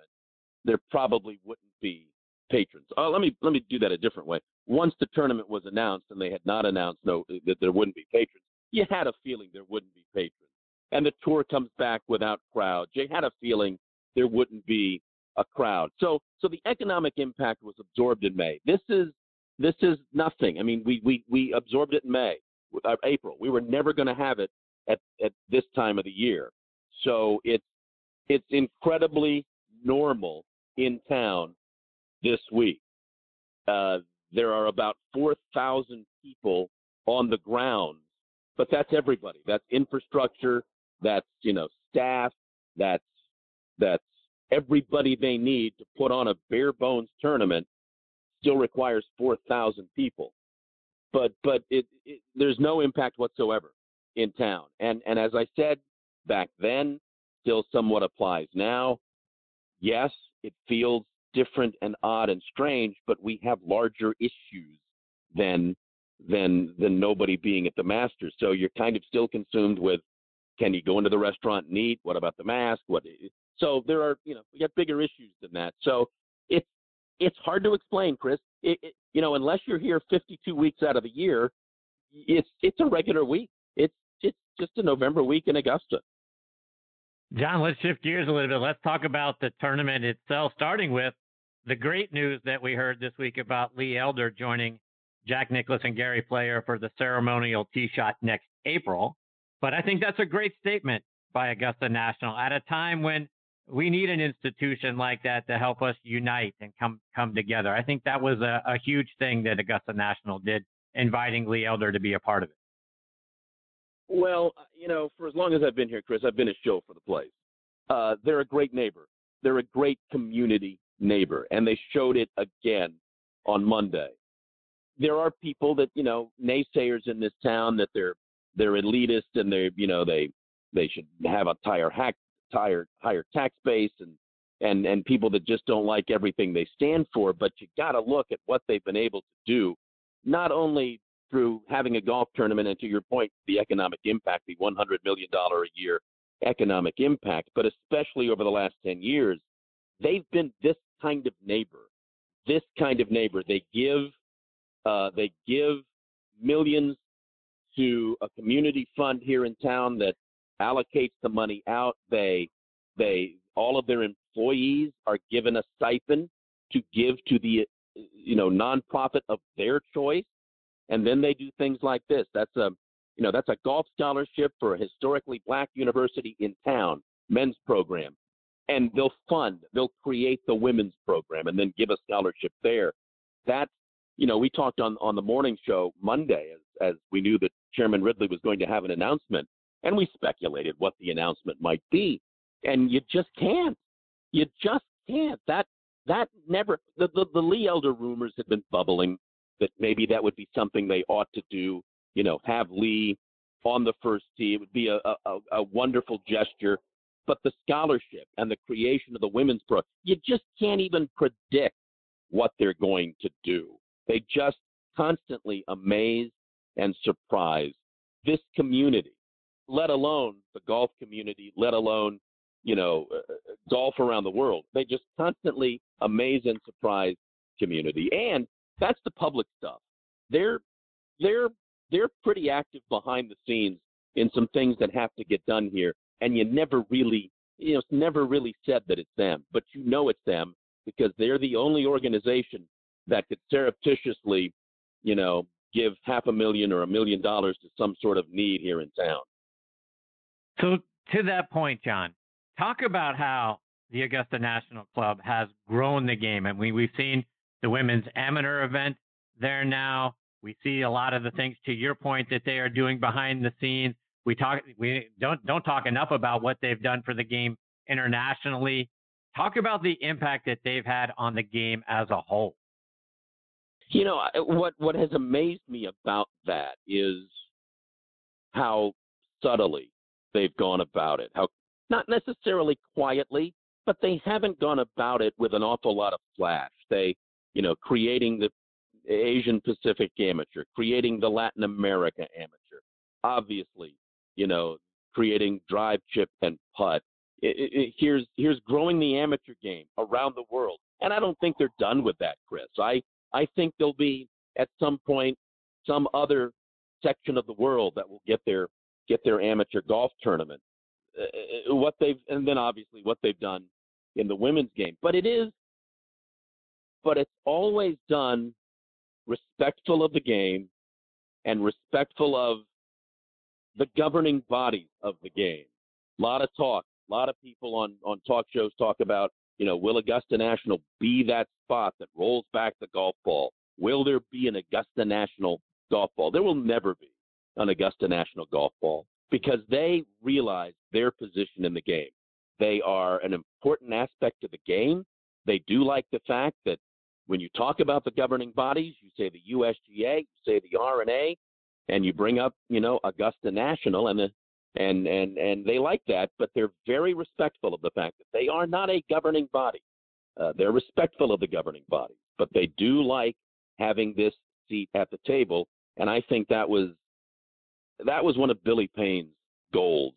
there probably wouldn't be patrons. Uh, let me let me do that a different way. Once the tournament was announced and they had not announced no that there wouldn't be patrons, you had a feeling there wouldn't be patrons. And the tour comes back without crowds. You had a feeling there wouldn't be a crowd. So so the economic impact was absorbed in May. This is this is nothing. I mean, we we we absorbed it in May, uh, April. We were never going to have it at at this time of the year. So it's it's incredibly normal in town this week. Uh, there are about 4,000 people on the ground, but that's everybody. That's infrastructure. That's you know staff. That's that's everybody they need to put on a bare bones tournament. Still requires 4,000 people, but but it, it, there's no impact whatsoever in town. And and as I said back then, still somewhat applies now. Yes, it feels different and odd and strange, but we have larger issues than than than nobody being at the Masters. So you're kind of still consumed with can you go into the restaurant and eat? What about the mask? What so there are you know we got bigger issues than that. So it's it's hard to explain, Chris. It, it, you know, unless you're here 52 weeks out of the year, it's it's a regular week. It's it's just a November week in Augusta. John, let's shift gears a little bit. Let's talk about the tournament itself, starting with the great news that we heard this week about Lee Elder joining Jack Nicklaus and Gary Player for the ceremonial tee shot next April. But I think that's a great statement by Augusta National at a time when we need an institution like that to help us unite and come come together. I think that was a, a huge thing that Augusta National did, inviting Lee Elder to be a part of it. Well, you know, for as long as I've been here, Chris, I've been a show for the place. Uh, they're a great neighbor. They're a great community neighbor, and they showed it again on Monday. There are people that you know, naysayers in this town that they're they're elitist and they you know they they should have a higher hack higher higher tax base and and and people that just don't like everything they stand for. But you got to look at what they've been able to do, not only through having a golf tournament and to your point, the economic impact, the 100 million dollar a year economic impact, but especially over the last 10 years, they've been this kind of neighbor. This kind of neighbor. They give uh, they give millions to a community fund here in town that allocates the money out. They they all of their employees are given a stipend to give to the you know nonprofit of their choice, and then they do things like this. That's a you know that's a golf scholarship for a historically black university in town, men's program, and they'll fund, they'll create the women's program, and then give a scholarship there. That's you know we talked on on the morning show Monday as as we knew that Chairman Ridley was going to have an announcement and we speculated what the announcement might be. And you just can't. You just can't. That that never the, the, the Lee Elder rumors had been bubbling that maybe that would be something they ought to do. You know, have Lee on the first tee. It would be a, a, a wonderful gesture. But the scholarship and the creation of the women's pro, you just can't even predict what they're going to do. They just constantly amaze and surprise this community let alone the golf community, let alone you know uh, uh, golf around the world. They just constantly amaze and surprise community, and that's the public stuff. They're they're they're pretty active behind the scenes in some things that have to get done here, and you never really you know it's never really said that it's them, but you know it's them because they're the only organization that could surreptitiously, you know, give half a million or a million dollars to some sort of need here in town. So to that point, John, talk about how the Augusta National Club has grown the game. and we, we've seen the women's amateur event there now. We see a lot of the things to your point that they are doing behind the scenes. We talk we don't don't talk enough about what they've done for the game internationally. Talk about the impact that they've had on the game as a whole. You know what what has amazed me about that is how subtly they've gone about it. How not necessarily quietly, but they haven't gone about it with an awful lot of flash. They, you know, creating the Asian Pacific amateur, creating the Latin America amateur, obviously, you know, creating drive, chip, and putt. It, it, here's here's growing the amateur game around the world, and I don't think they're done with that, Chris. I I think there'll be at some point some other section of the world that will get their get their amateur golf tournament. Uh, uh, what they've and then obviously what they've done in the women's game, but it is, but it's always done respectful of the game and respectful of the governing bodies of the game. A lot of talk, a lot of people on on talk shows talk about, you know, will Augusta National be that spot that rolls back the golf ball? Will there be an Augusta National golf ball? There will never be an Augusta National Golf Ball because they realize their position in the game. They are an important aspect of the game. They do like the fact that when you talk about the governing bodies, you say the USGA, you say the R&A, and you bring up, you know, Augusta National and the and and and they like that, but they're very respectful of the fact that they are not a governing body. Uh, they're respectful of the governing body, but they do like having this seat at the table, and I think that was that was one of Billy Payne's goals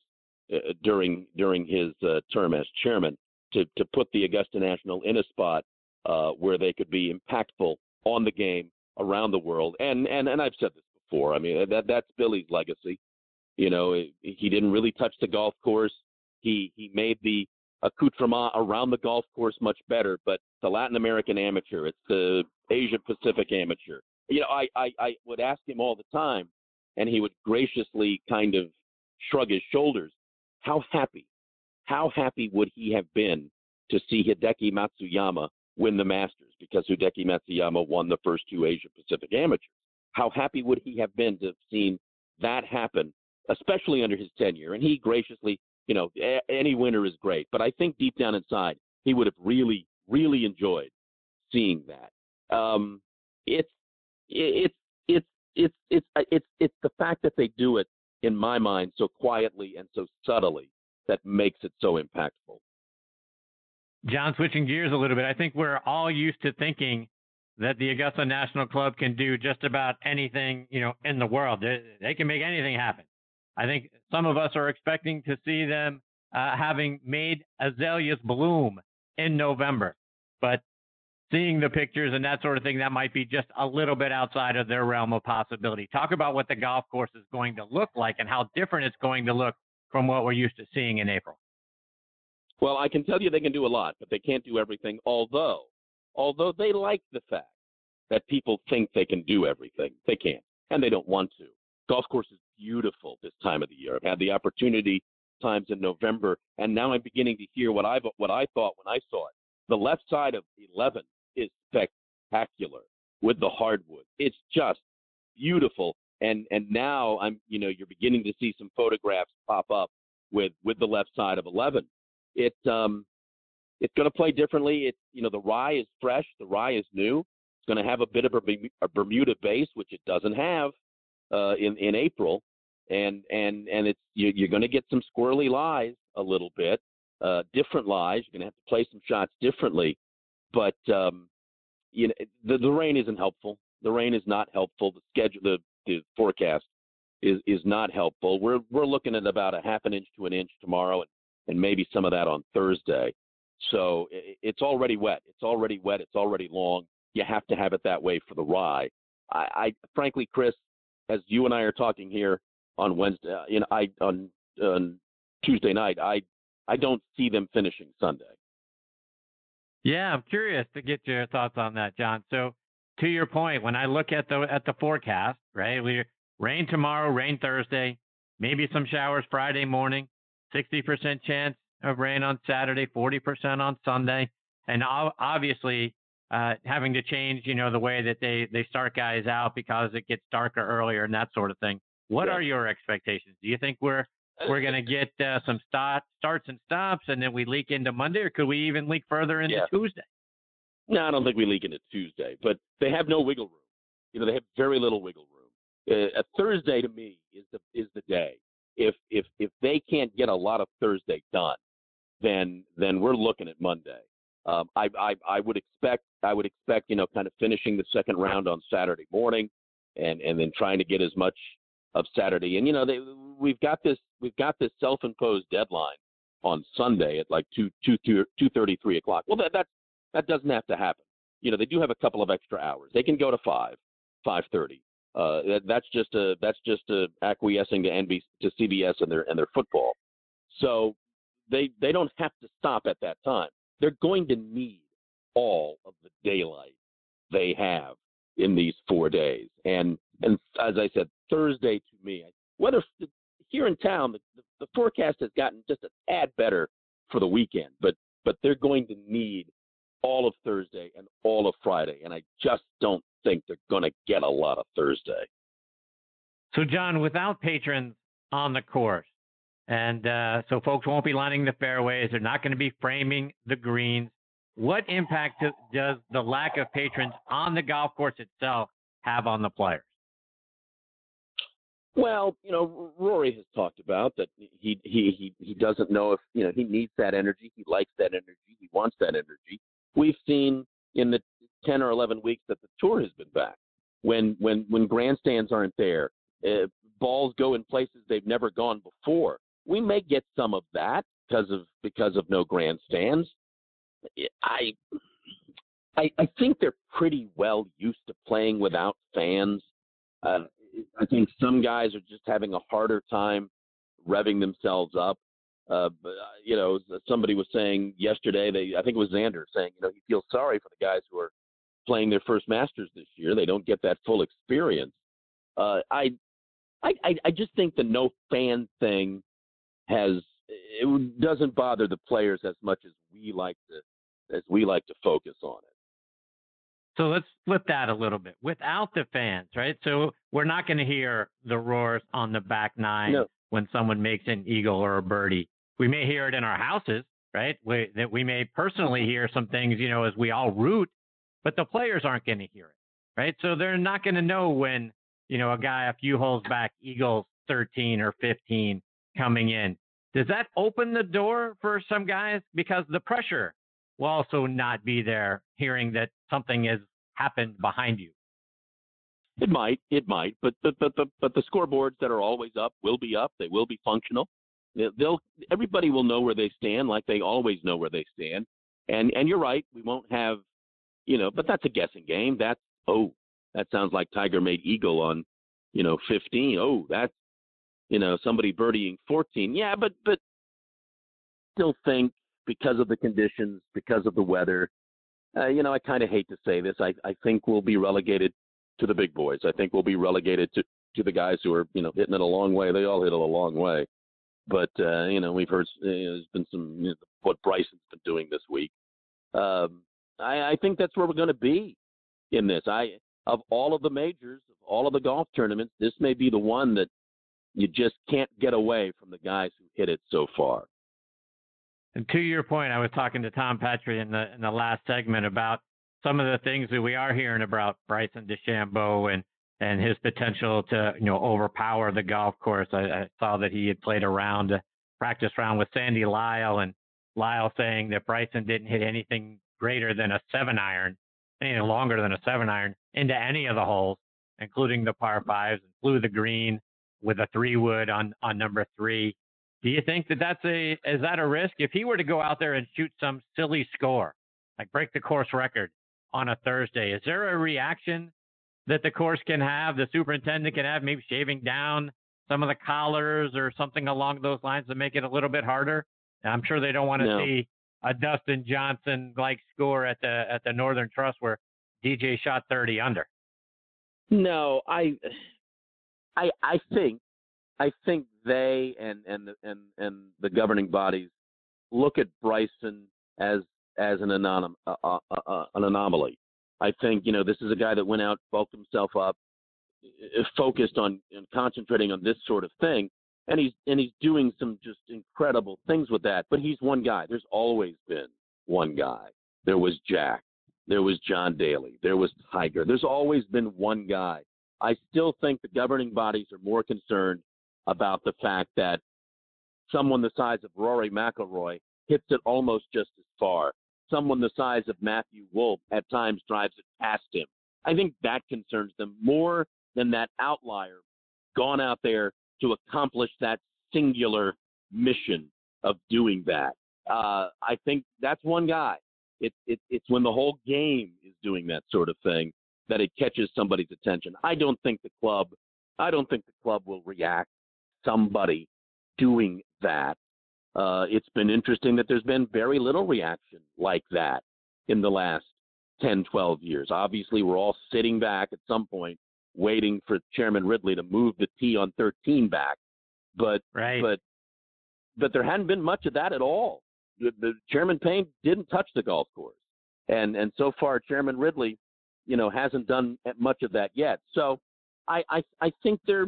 uh, during during his uh, term as chairman to to put the Augusta National in a spot uh, where they could be impactful on the game around the world. And and and I've said this before. I mean that that's Billy's legacy. You know, he didn't really touch the golf course. He he made the accoutrement around the golf course much better. But the Latin American amateur, it's the Asia Pacific amateur. You know, I, I I would ask him all the time and he would graciously kind of shrug his shoulders. How happy how happy would he have been to see Hideki Matsuyama win the Masters because Hideki Matsuyama won the first two Asia Pacific amateurs? How happy would he have been to have seen that happen, especially under his tenure? And he graciously, you know, a- any winner is great, but I think deep down inside, he would have really, really enjoyed seeing that. Um, it's, it's, it's, it's, it's, it's, it's the fact that they do it in my mind so quietly and so subtly that makes it so impactful. John, switching gears a little bit, I think we're all used to thinking that the Augusta National Club can do just about anything, you know, in the world. They, they can make anything happen. I think some of us are expecting to see them uh, having made azaleas bloom in November, but seeing the pictures and that sort of thing, that might be just a little bit outside of their realm of possibility. Talk about what the golf course is going to look like and how different it's going to look from what we're used to seeing in April. Well, I can tell you they can do a lot, but they can't do everything. Although, although they like the fact that people think they can do everything, they can't, and they don't want to. Golf course is beautiful this time of the year. I've had the opportunity times in November, and now I'm beginning to hear what I what I thought when I saw it. The left side of 11 is spectacular with the hardwood. It's just beautiful, and and now I'm you know you're beginning to see some photographs pop up with with the left side of 11 it um, it's going to play differently. It you know the rye is fresh, the rye is new. It's going to have a bit of a, Bermuda base, which it doesn't have uh, in in April, and and and it's you, you're going to get some squirrely lies a little bit, uh, different lies. You're going to have to play some shots differently, but um, you know the the rain isn't helpful. The rain is not helpful. The schedule, the the forecast is is not helpful. We're we're looking at about a half an inch to an inch tomorrow, and and maybe some of that on Thursday. So it's already wet. It's already wet. It's already long. You have to have it that way for the rye. I, I frankly, Chris, as you and I are talking here on Wednesday, uh, you know, I on, on Tuesday night, I I don't see them finishing Sunday. Yeah, I'm curious to get your thoughts on that, John. So, to your point, when I look at the at the forecast, right, we rain tomorrow, rain Thursday, maybe some showers Friday morning. 60% chance of rain on Saturday, 40% on Sunday, and obviously uh, having to change, you know, the way that they they start guys out because it gets darker earlier and that sort of thing. What yeah. are your expectations? Do you think we're we're going to get uh, some start, starts and stops, and then we leak into Monday, or could we even leak further into yeah. Tuesday? No, I don't think we leak into Tuesday, but they have no wiggle room. You know, they have very little wiggle room. Uh, a Thursday to me is the is the day if if if they can't get a lot of Thursday done, then then we're looking at Monday. Um, I, I I would expect I would expect you know kind of finishing the second round on Saturday morning, and and then trying to get as much of Saturday. And you know they, we've got this we've got this self-imposed deadline on Sunday at like two two two two thirty three o'clock. Well that that that doesn't have to happen. You know they do have a couple of extra hours. They can go to five five thirty. Uh, that, that's just a that's just a acquiescing to NBC to CBS and their and their football. So they they don't have to stop at that time. They're going to need all of the daylight they have in these four days. And and as I said, Thursday to me, whether here in town the, the, forecast has gotten just a tad better for the weekend, but but they're going to need all of Thursday and all of Friday, and I just don't think they're going to get a lot of Thursday. So, John, without patrons on the course, and uh, so folks won't be lining the fairways, they're not going to be framing the greens. What impact does the lack of patrons on the golf course itself have on the players? Well, you know, Rory has talked about that he he he he doesn't know if you know he needs that energy. He likes that energy. He wants that energy. We've seen in the 10 or 11 weeks that the tour has been back. When when when grandstands aren't there, uh, balls go in places they've never gone before. We may get some of that because of because of no grandstands. I I, I think they're pretty well used to playing without fans. Uh, I think some guys are just having a harder time revving themselves up. Uh, uh, you know, somebody was saying yesterday, they I think it was Xander saying, you know, he feels sorry for the guys who are playing their first Masters this year. They don't get that full experience. Uh, I, I, I just think the no fan thing has it doesn't bother the players as much as we like to as we like to focus on it. So let's flip that a little bit. Without the fans, right? So we're not going to hear the roars on the back nine no. when someone makes an eagle or a birdie. We may hear it in our houses, right? We, that we may personally hear some things, you know, as we all root, but the players aren't going to hear it, right? So they're not going to know when, you know, a guy a few holes back, Eagles 13 or 15 coming in. Does that open the door for some guys? Because the pressure will also not be there hearing that something has happened behind you. It might, it might, but but but but, but the scoreboards that are always up will be up. They will be functional. They'll everybody will know where they stand, like they always know where they stand. And and you're right, we won't have, you know, but that's a guessing game. That's oh, that sounds like Tiger made eagle on, you know, 15. Oh, that's, you know, somebody birdieing 14. Yeah, but but still think because of the conditions, because of the weather. Uh, you know, I kind of hate to say this. I, I think we'll be relegated to the big boys. I think we'll be relegated to, to the guys who are, you know, hitting it a long way. They all hit it a long way. But, uh, you know, we've heard you know, there's been some, you know, what Bryson's been doing this week. Um, I, I think that's where we're going to be in this. I, of all of the majors, of all of the golf tournaments, this may be the one that you just can't get away from the guys who hit it so far. And to your point, I was talking to Tom Patri in the in the last segment about some of the things that we are hearing about Bryson DeChambeau and and his potential to you know overpower the golf course. I, I saw that he had played a round, a uh, practice round with Sandy Lyle, and Lyle saying that Bryson didn't hit anything greater than a seven iron, anything longer than a seven iron into any of the holes, including the par fives, and flew the green with a three wood on on number three. Do you think that that's a is that a risk if he were to go out there and shoot some silly score, like break the course record on a Thursday? Is there a reaction that the course can have, the superintendent can have, maybe shaving down some of the collars or something along those lines to make it a little bit harder? I'm sure they don't want to no. see a Dustin Johnson like score at the at the Northern Trust where DJ shot 30 under. No, I I I think I think they and and and and the governing bodies look at Bryson as as an anom- uh, uh, uh, uh, an anomaly. I think you know this is a guy that went out, bulked himself up, focused on and concentrating on this sort of thing, and he's and he's doing some just incredible things with that. But he's one guy. There's always been one guy. There was Jack. There was John Daly. There was Tiger. There's always been one guy. I still think the governing bodies are more concerned about the fact that someone the size of Rory McIlroy hits it almost just as far. Someone the size of Matthew Wolff at times drives it past him. I think that concerns them more than that outlier gone out there to accomplish that singular mission of doing that. Uh, I think that's one guy. It, it, it's when the whole game is doing that sort of thing that it catches somebody's attention. I don't think the club, I don't think the club will react somebody doing that. Uh, it's been interesting that there's been very little reaction like that in the last 10, 12 years. Obviously, we're all sitting back at some point waiting for Chairman Ridley to move the tee on 13 back. But right. but but there hadn't been much of that at all. The, the Chairman Payne didn't touch the golf course, and and so far Chairman Ridley, you know, hasn't done much of that yet. So I I, I think they're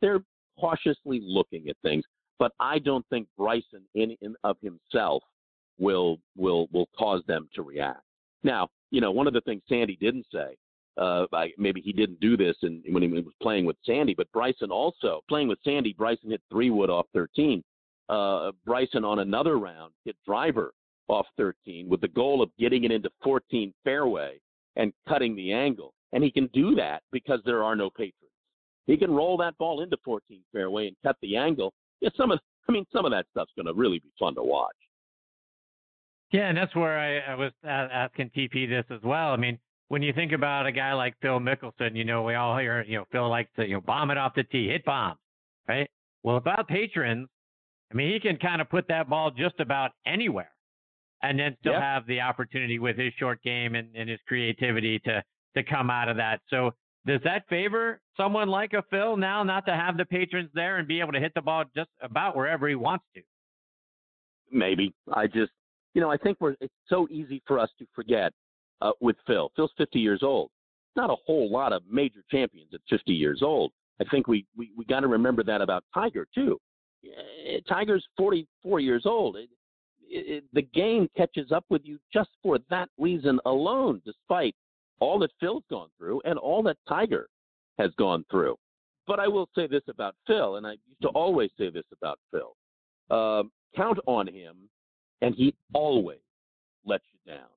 they're cautiously looking at things. But I don't think Bryson in, of himself will will will cause them to react. Now, you know, one of the things Sandy didn't say, uh, I, maybe he didn't do this in, when he was playing with Sandy, but Bryson also playing with Sandy. Bryson hit three wood off 13. Uh, Bryson on another round hit driver off 13 with the goal of getting it into 14 fairway and cutting the angle. And he can do that because there are no patrons. He can roll that ball into 14 fairway and cut the angle. Yeah, some of I mean some of that stuff's going to really be fun to watch. Yeah, and that's where I, I was asking TP this as well. I mean, when you think about a guy like Phil Mickelson, you know, we all hear, you know, Phil likes to, you know, bomb it off the tee, hit bombs, right? Well, about patrons, I mean, he can kind of put that ball just about anywhere and then still yeah. have the opportunity with his short game and, and his creativity to to come out of that. So does that favor someone like a Phil now not to have the patrons there and be able to hit the ball just about wherever he wants to? maybe I just, you know, I think we're. It's so easy for us to forget uh, with Phil. Phil's 50 years old. Not a whole lot of major champions at 50 years old. I think we we, we got to remember that about Tiger too. Tiger's 44 years old. It, it, the game catches up with you just for that reason alone, despite all that Phil's gone through and all that Tiger has gone through. But I will say this about Phil, and I used to always say this about Phil uh, count on him, and he always lets you down.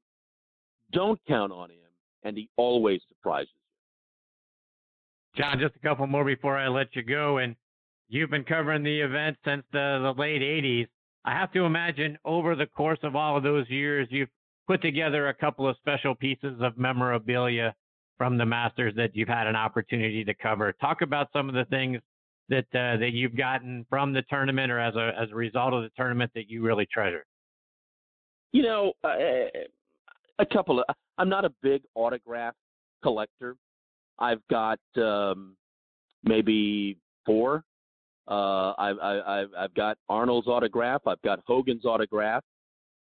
Don't count on him, and he always surprises you. John, just a couple more before I let you go. And you've been covering the event since the, the late 80s. I have to imagine over the course of all of those years, you've put together a couple of special pieces of memorabilia from the Masters that you've had an opportunity to cover. Talk about some of the things that uh, that you've gotten from the tournament or as a as a result of the tournament that you really treasure. You know, uh, a couple of. I'm not a big autograph collector. I've got um, maybe four uh, I've, I've I've got Arnold's autograph. I've got Hogan's autograph.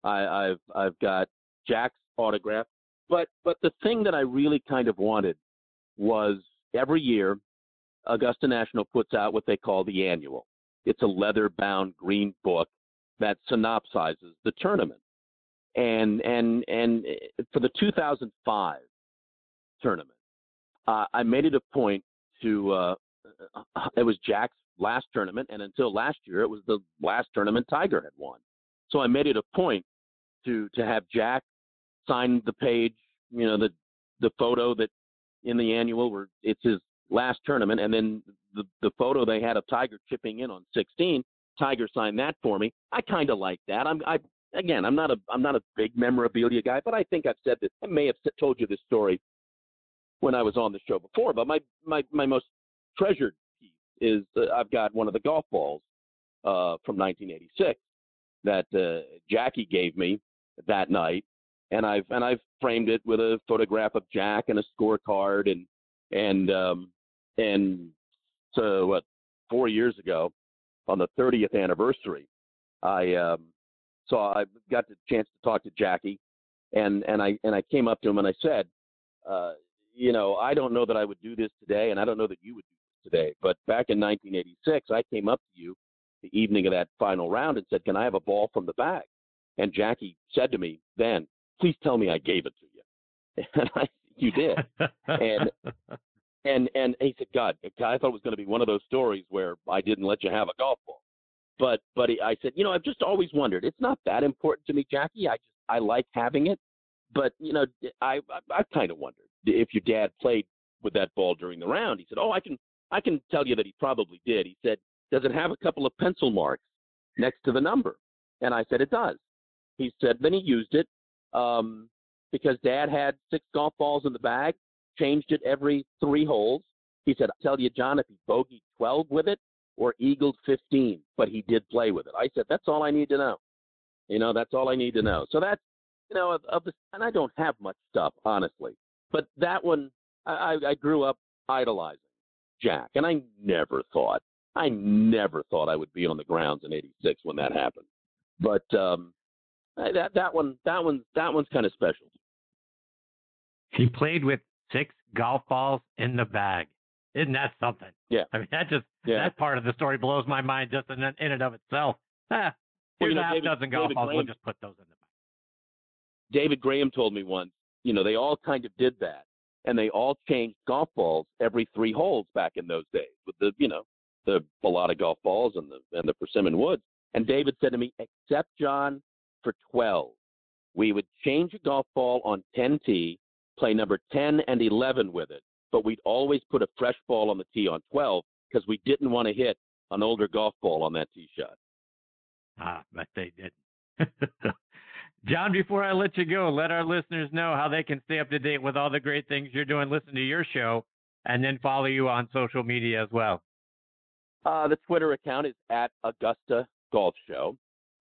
I, I've I've got Jack's autograph. But but the thing that I really kind of wanted was every year Augusta National puts out what they call the annual. It's a leather-bound green book that synopsizes the tournament. And and and for the 2005 tournament, uh, I made it a point to. Uh, it was Jack's last tournament, and until last year, it was the last tournament Tiger had won. So I made it a point to to have Jack sign the page, you know, the the photo that in the annual where it's his last tournament, and then the the photo they had of Tiger chipping in on 16. Tiger signed that for me. I kind of like that. I'm I again, I'm not a I'm not a big memorabilia guy, but I think I've said this. I may have told you this story when I was on the show before. But my my my most treasured piece is uh, I've got one of the golf balls uh, from 1986 that uh, Jackie gave me that night, and I've and I've framed it with a photograph of Jack and a scorecard and and um, and so what four years ago on the 30th anniversary, I um, so I got the chance to talk to Jackie, and and I and I came up to him and I said, uh, you know, I don't know that I would do this today, and I don't know that you would do today. But back in 1986, I came up to you the evening of that final round and said, "Can I have a ball from the bag?" And Jackie said to me then, "Please tell me I gave it to you." [LAUGHS] And I, you did. and [LAUGHS] and and he said, "God, I thought it was going to be one of those stories where I didn't let you have a golf ball." But but he, I said, you know, I've just always wondered. It's not that important to me, Jackie. I just I like having it. But you know, I I, I kind of wondered if your dad played with that ball during the round. He said, "Oh, I can I can tell you that he probably did. He said, Does it have a couple of pencil marks next to the number? And I said, It does. He said, Then he used it um, because dad had six golf balls in the bag, changed it every three holes. He said, I'll tell you, John, if he bogeyed 12 with it or eagled 15, but he did play with it. I said, That's all I need to know. You know, that's all I need to know. So that's, you know, of, of the, and I don't have much stuff, honestly. But that one, I, I grew up idolizing. Jack. And I never thought, I never thought I would be on the grounds in '86 when that happened. But um, that that one, that one, that one's kind of special. He played with six golf balls in the bag. Isn't that something? Yeah. I mean, that just yeah. that part of the story blows my mind just in, in and of itself. [LAUGHS] Ah, well, you know, a half David, dozen golf David balls. Graham, we'll just put those in the bag. David Graham told me once. You know, they all kind of did that and they all changed golf balls every three holes back in those days with the you know the Balata golf balls and the and the persimmon woods. And David said to me, except John for twelve, we would change a golf ball on 10T, play number 10 and 11 with it, but we'd always put a fresh ball on the tee on 12 because we didn't want to hit an older golf ball on that tee shot. Ah, but they didn't. [LAUGHS] John, before I let you go, let our listeners know how they can stay up to date with all the great things you're doing, listen to your show, and then follow you on social media as well. Uh, the Twitter account is at Augusta Golf Show.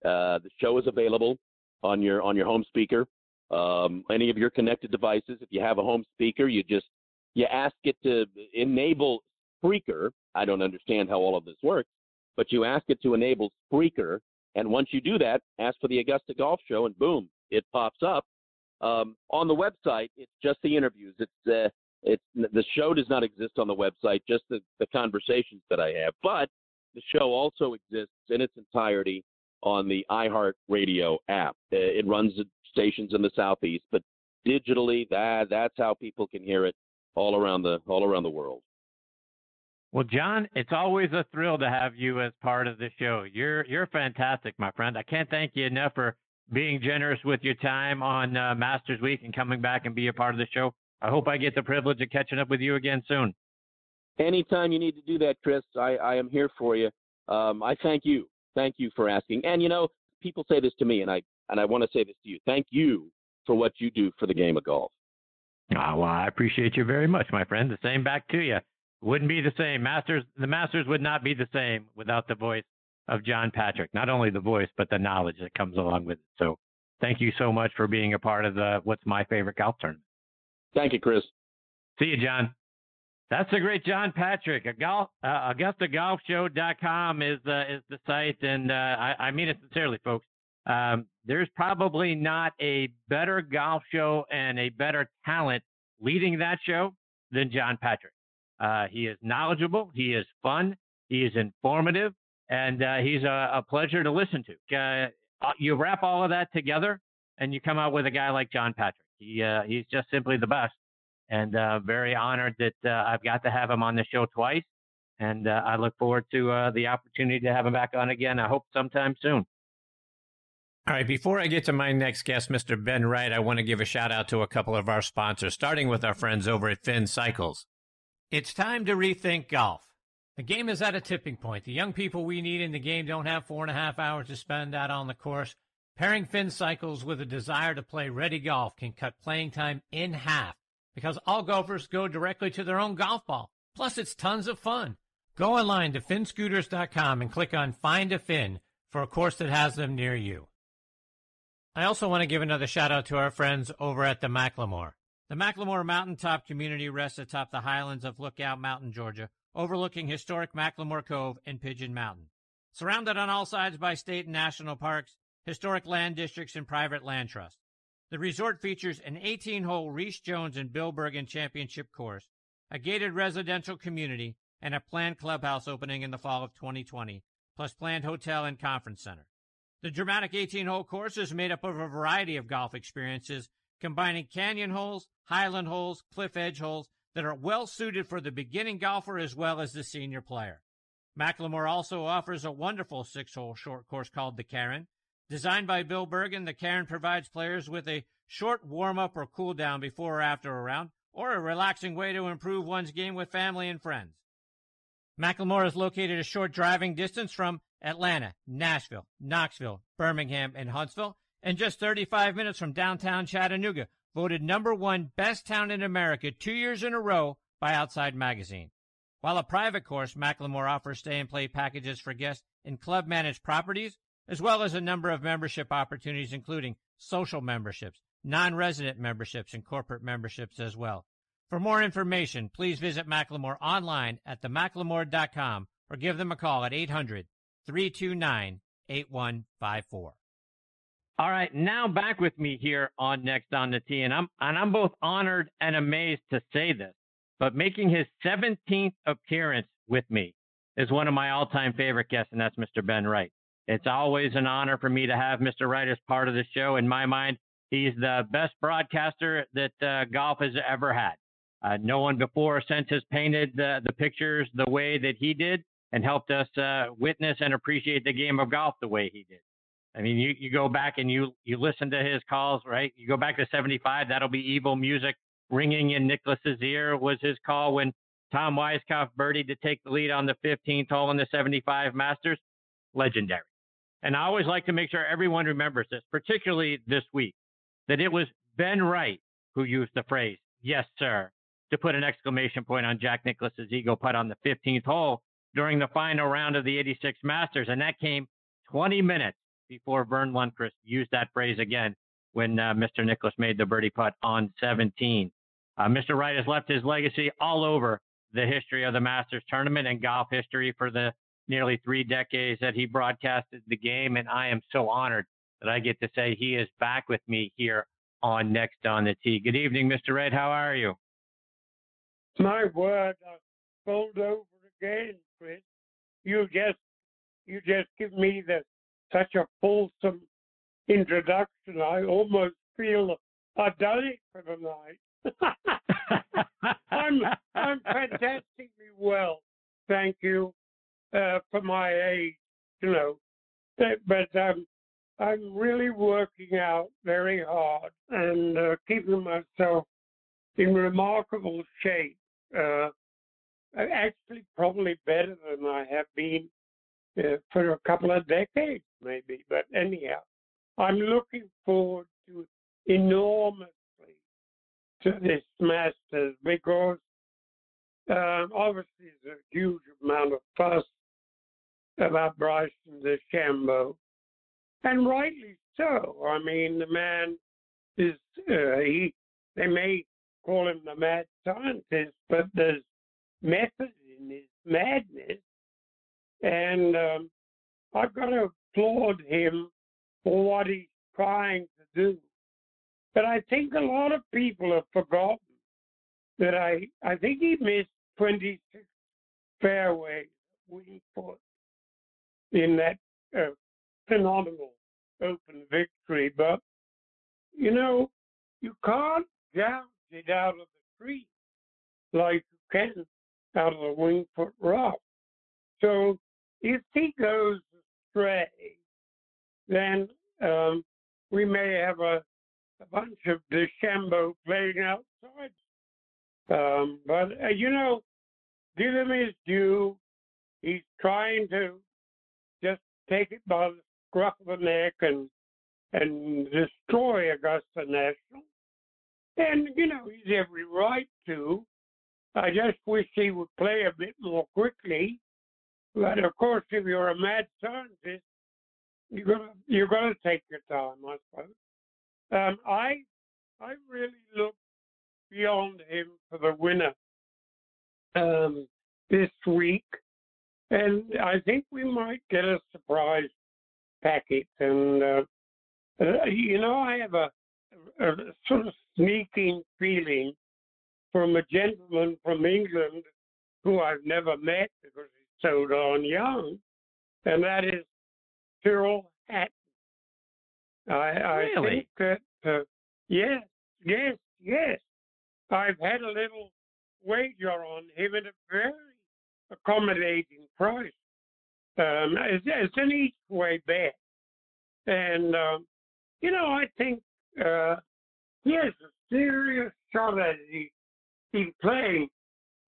Uh, the show is available on your on your home speaker, um, any of your connected devices. If you have a home speaker, you just you ask it to enable Spreaker. I don't understand how all of this works, but you ask it to enable Spreaker And once you do that, ask for the Augusta Golf Show, and boom, it pops up. Um, on the website, it's just the interviews. It's uh, it's the show does not exist on the website, just the, the conversations that I have. But the show also exists in its entirety on the iHeart Radio app. Uh, it runs stations in the southeast, but digitally, that that's how people can hear it all around the all around the world. Well, John, it's always a thrill to have you as part of the show. You're you're fantastic, my friend. I can't thank you enough for being generous with your time on uh, Masters Week and coming back and be a part of the show. I hope I get the privilege of catching up with you again soon. Anytime you need to do that, Chris, I, I am here for you. Um, I thank you. Thank you for asking. And you know, people say this to me, and I and I want to say this to you. Thank you for what you do for the game of golf. Ah, well, I appreciate you very much, my friend. The same back to you. Wouldn't be the same. Masters, the Masters would not be the same without the voice of John Patrick. Not only the voice, but the knowledge that comes along with it. So, thank you so much for being a part of the what's my favorite golf tournament. Thank you, Chris. See you, John. That's the great John Patrick. A golf, uh, AugustaGolfShow.com is uh, is the site, and uh, I, I, mean it sincerely, folks. Um, there's probably not a better golf show and a better talent leading that show than John Patrick. Uh, he is knowledgeable, he is fun, he is informative, and uh, he's a, a, pleasure to listen to. Uh, you wrap all of that together, and you come out with a guy like John Patrick. He he's just simply the best and uh, very honored that uh, I've got to have him on the show twice. And uh, I look forward to uh, the opportunity to have him back on again. I hope sometime soon. All right, before I get to my next guest, Mr. Ben Wright, I want to give a shout out to a couple of our sponsors, starting with our friends over at Finn Cycles. It's time to rethink golf. The game is at a tipping point. The young people we need in the game don't have four and a half hours to spend out on the course. Pairing Finn Cycles with a desire to play ready golf can cut playing time in half because all golfers go directly to their own golf ball. Plus, it's tons of fun. Go online to finnscooters.com and click on Find a Fin for a course that has them near you. I also want to give another shout out to our friends over at the McLemore. The McLemore Mountaintop community rests atop the highlands of Lookout Mountain, Georgia, overlooking historic McLemore Cove and Pigeon Mountain. Surrounded on all sides by state and national parks, historic land districts, and private land trusts. The resort features an 18 hole Rees Jones and Bill Bergin championship course, a gated residential community, and a planned clubhouse opening in the fall of 2020, plus planned hotel and conference center. The dramatic 18 hole course is made up of a variety of golf experiences, combining canyon holes, highland holes, cliff edge holes that are well suited for the beginning golfer as well as the senior player. McLemore also offers a wonderful six hole short course called the Cairn, Designed by Bill Bergin, the Cairn provides players with a short warm up or cool down before or after a round, or a relaxing way to improve one's game with family and friends. McLemore is located a short driving distance from Atlanta, Nashville, Knoxville, Birmingham, and Huntsville, and just 35 minutes from downtown Chattanooga, voted number one best town in America two years in a row by Outside Magazine. While a private course, McLemore offers stay and play packages for guests in club managed properties, as well as a number of membership opportunities, including social memberships, non resident memberships, and corporate memberships as well. For more information, please visit McLemore online at themclemore.com or give them a call at 800 329 8154. All right, now back with me here on Next on the Tee, and I'm and I'm both honored and amazed to say this, but making his 17th appearance with me is one of my all-time favorite guests, and that's Mr. Ben Wright. It's always an honor for me to have Mr. Wright as part of the show. In my mind, he's the best broadcaster that uh, golf has ever had. Uh, no one before or since has painted the, the pictures the way that he did and helped us uh, witness and appreciate the game of golf the way he did. I mean, you, you go back and you you listen to his calls, right? You go back to 75, that'll be evil music ringing in Nicklaus's ear was his call when Tom Weiskopf birdied to take the lead on the 15th hole in the 75 Masters. Legendary. And I always like to make sure everyone remembers this, particularly this week, that it was Ben Wright who used the phrase, yes, sir, to put an exclamation point on Jack Nicklaus's eagle putt on the 15th hole during the final round of the 86 Masters. And that came 20 minutes before Verne Lundquist used that phrase again when uh, Mr. Nicklaus made the birdie putt on 17. Uh, Mr. Wright has left his legacy all over the history of the Masters tournament and golf history for the nearly three decades that he broadcasted the game, and I am so honored that I get to say he is back with me here on Next on the Tee. Good evening, Mr. Red. How are you? My word, I fold over again, Chris. You just you just give me the such a fulsome introduction. I almost feel I've done it for the night. [LAUGHS] I'm I'm [LAUGHS] fantastically well, thank you, uh, for my age, you know. But um, I'm really working out very hard and uh, keeping myself in remarkable shape. Uh, actually, probably better than I have been uh, for a couple of decades, maybe. But anyhow, I'm looking forward to enormously to this Masters because uh, obviously there's a huge amount of fuss about Bryson DeChambeau, and rightly so. I mean, the man is uh, he. They may call him the mad scientist, but there's method in his madness, and um, I've got to applaud him for what he's trying to do. But I think a lot of people have forgotten that I I think he missed 26 fairways Winged Foot in that uh, phenomenal open victory. But you know, you can't gouge it out of the tree like you can out of the Winged Foot rough. So if he goes astray, then um, we may have a, a bunch of DeChambeau playing outside. Um, but, uh, you know, give him his due. He's trying to take it by the scruff of the neck and and destroy Augusta National. And, you know, he's every right to. I just wish he would play a bit more quickly. But of course, if you're a mad scientist, you're gonna you're gonna take your time, I suppose. Um, I I really look beyond him for the winner um, this week, and I think we might get a surprise packet. And uh, uh, you know, I have a, a sort of sneaking feeling from a gentleman from England who I've never met because he's so darn young, and that is Tyrrell Hatton. I, I really? think that uh, yes, yes, yes. I've had a little wager on him at a very accommodating price. Um, it's, it's an each way bet, and um, you know I think uh, he has a serious shot at it. He, he's playing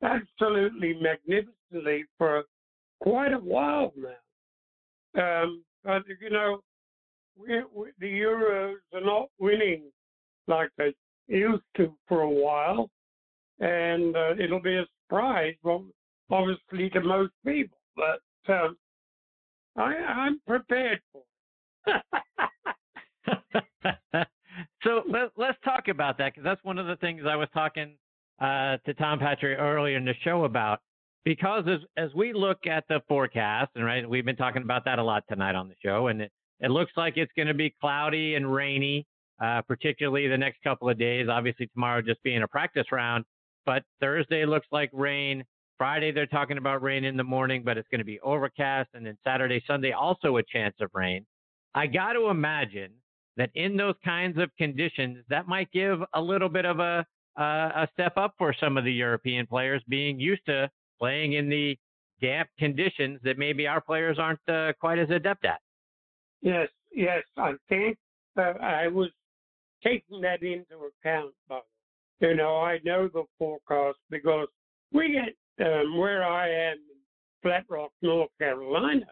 absolutely magnificently for quite a while now. Um, but you know, we, we, the Euros are not winning like they used to for a while, and uh, it'll be a surprise, well, obviously to most people. But um, I, I'm prepared for it. [LAUGHS] so let, let's talk about that because that's one of the things I was talking uh, to Tom Patrick earlier in the show about because as as we look at the forecast, and right, we've been talking about that a lot tonight on the show, and it, it looks like it's going to be cloudy and rainy, uh, particularly the next couple of days. Obviously, tomorrow just being a practice round, but Thursday looks like rain. Friday they're talking about rain in the morning, but it's going to be overcast, and then Saturday, Sunday also a chance of rain. I got to imagine that in those kinds of conditions, that might give a little bit of a uh, a step up for some of the European players being used to playing in the damp conditions that maybe our players aren't uh, quite as adept at. Yes, yes, I think uh, I was taking that into account, but you know, I know the forecast because we get um, where I am in Flat Rock, North Carolina,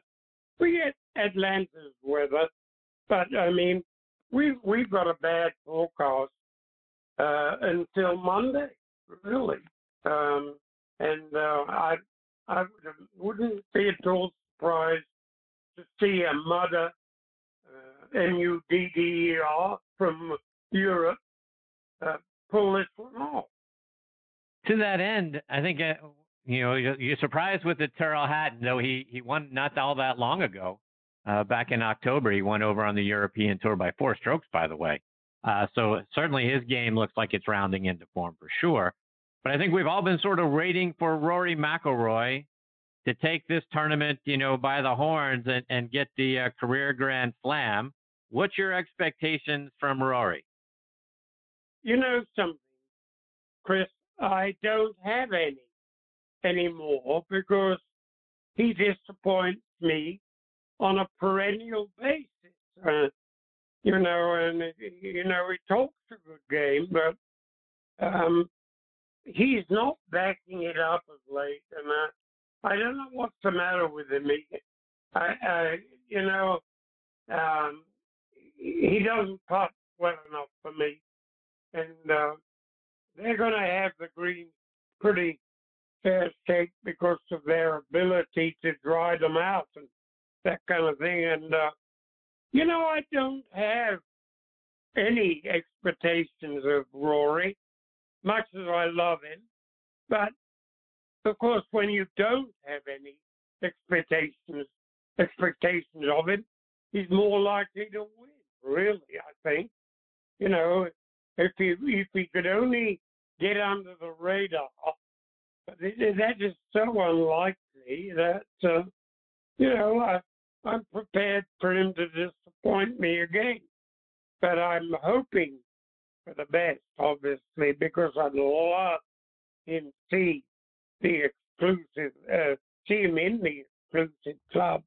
we get Atlanta's weather, but I mean, we we've got a bad forecast uh, until Monday, really. Um, and uh, I I wouldn't be at all surprised to see a mudder, uh, M-U-D-D-E-R, from Europe uh, pull this one off. To that end, I think uh, You know, you're, surprised with the Tyrrell Hatton, though he he won not all that long ago. Uh, back in October, he won over on the European Tour by four strokes, by the way. Uh, so certainly his game looks like it's rounding into form for sure. But I think we've all been sort of waiting for Rory McIlroy to take this tournament, you know, by the horns and, and get the uh, career Grand Slam. What's your expectations from Rory? You know something, Chris? I don't have any anymore because he disappoints me on a perennial basis. Uh, you know, and you know he talks a good game, but um, he's not backing it up of late, and I, I don't know what's the matter with him. He, I, I, you know, um, he doesn't putt well enough for me, and uh, they're going to have the green pretty fair shake because of their ability to dry them out and that kind of thing. And uh, you know, I don't have any expectations of Rory much as I love him. But of course, when you don't have any expectations expectations of him, he's more likely to win. Really, I think. You know, if he if he could only get under the radar, that is so unlikely that uh, you know I, I'm prepared for him to disappoint me again. But I'm hoping for the best, obviously, because I'd love him see the exclusive, uh, see him in the exclusive club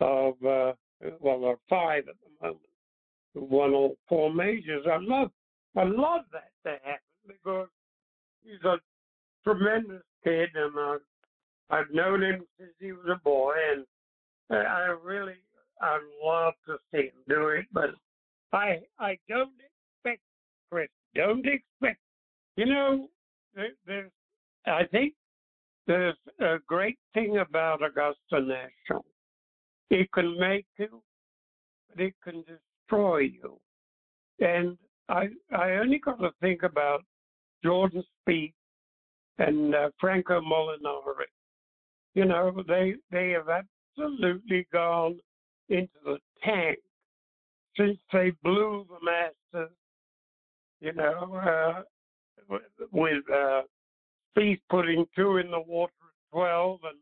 of, uh, well, there are five at the moment who won all four majors. I love, I love that to happen because he's a tremendous kid, and uh, I've known him since he was a boy, and I really, I'd love to see him do it, but I, I don't expect Chris. Don't expect. You know, there, there's. I think there's a great thing about Augusta National. It can make you, but it can destroy you. And I I only got to think about Jordan Spieth and uh, Franco Molinari. You know, they they have absolutely gone into the tank since they blew the Masters you know, uh, with uh, putting two in the water at 12 and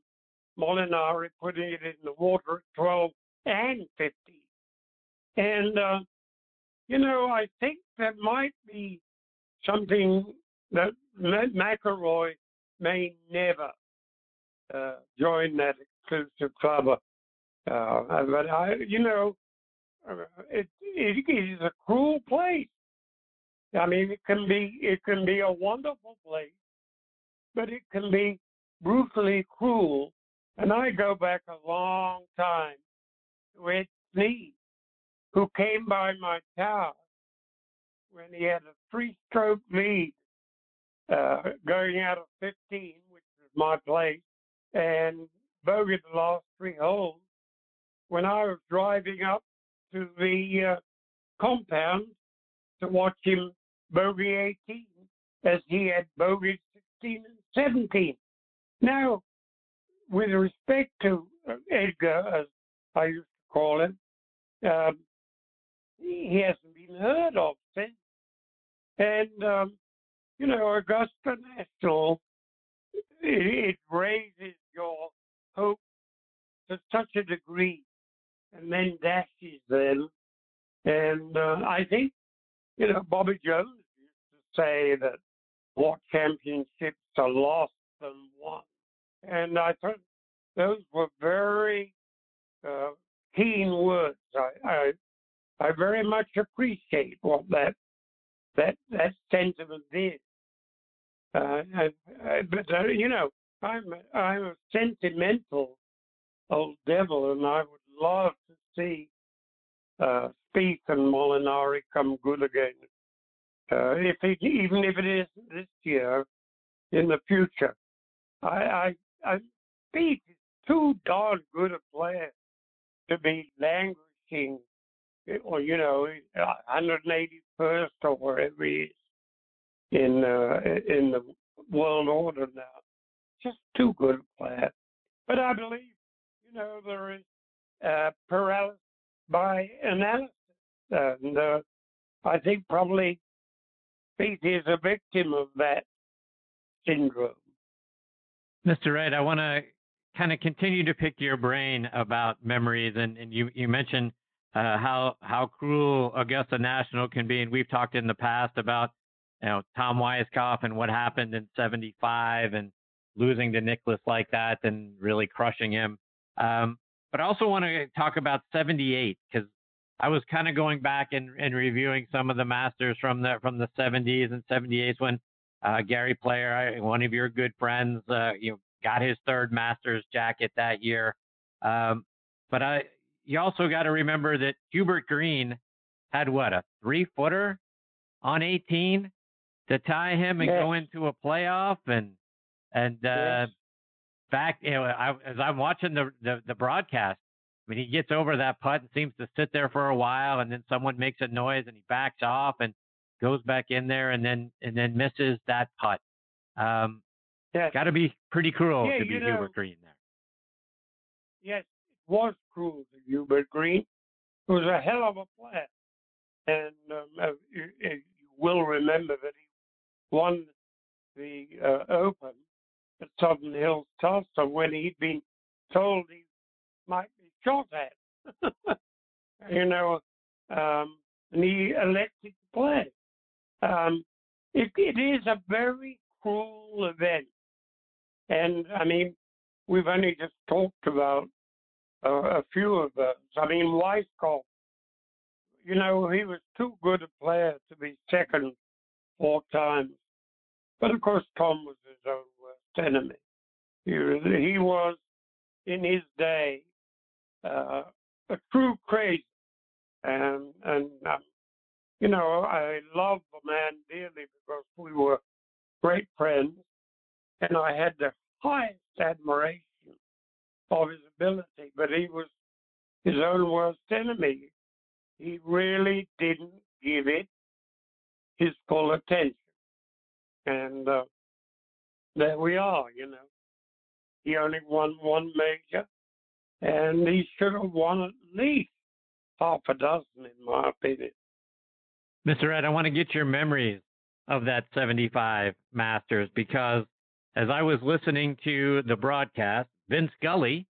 Molinari putting it in the water at 12 and 15. And, uh, you know, I think that might be something that McIlroy may never uh, join that exclusive club. Uh, but I, you know, uh, it, it is a cruel place. I mean, it can be it can be a wonderful place, but it can be brutally cruel. And I go back a long time with Sneed, who came by my tower when he had a three-stroke lead uh, going out of 15, which was my place, and bogeyed the last three holes. When I was driving up to the uh, compound to watch him bogey 18 as he had bogeyed 16 and 17. Now, with respect to uh, Edgar, as I used to call him, um, he hasn't been heard of since. And, um, you know, Augusta National, it, it raises your hope to such a degree and then dashes them. And uh, I think you know, Bobby Jones used to say that more championships are lost than won. And I thought those were very uh, keen words. I, I I very much appreciate what that that that sentiment is. Uh, I, but uh, you know, I'm I'm a sentimental old devil, and I would love to see uh, Spieth and Molinari come good again. Uh, if it, even if it is this year, in the future, I, I, I Spieth is too darn good a player to be languishing, or you know, 181st or wherever he is in uh, in the world order now. just too good a player. But I believe, you know, there is uh, paralysis by analysis, and uh, I think probably Spieth is a victim of that syndrome. Mr. Wright, I want to kind of continue to pick your brain about memories, and, and you you mentioned uh, how how cruel Augusta National can be, and we've talked in the past about you know Tom Weiskopf and what happened in '75 and losing to Nicklaus like that and really crushing him. Um, but I also want to talk about '78 because I was kind of going back and, and reviewing some of the masters from the from the 70s and 78s when uh, Gary Player, one of your good friends, uh, you know, got his third Masters jacket that year. Um, but I, you also got to remember that Hubert Green had what a three footer on 18 to tie him and go into a playoff and and uh, back. You know, I, as I'm watching the, the the broadcast, I mean, he gets over that putt and seems to sit there for a while, and then someone makes a noise and he backs off and goes back in there and then and then misses that putt. Um, yes. Got to be pretty cruel yeah, to be you know, Hubert Green there. Yes, it was cruel to Hubert Green. It was a hell of a player, and um, uh, you, you, will remember that he won the uh, Open at Southern Hills Tulsa when he'd been told he might be shot at. [LAUGHS] you know, um, and he elected to play. Um, it, it is a very cruel event. And I mean, we've only just talked about a few of those. I mean, Weiskopf, you know, he was too good a player to be second four times. But of course, Tom was his own worst enemy. He, he was, in his day, uh, a true crazy. And, and um, you know, I love the man dearly because we were great friends, and I had the highest admiration of his ability. But he was his own worst enemy. He really didn't give it his full attention, and uh, there we are. You know, he only won one major, and he should have won at least half a dozen, in my opinion. Mr. Ed, I want to get your memories of that 75 Masters because as I was listening to the broadcast, Vin Scully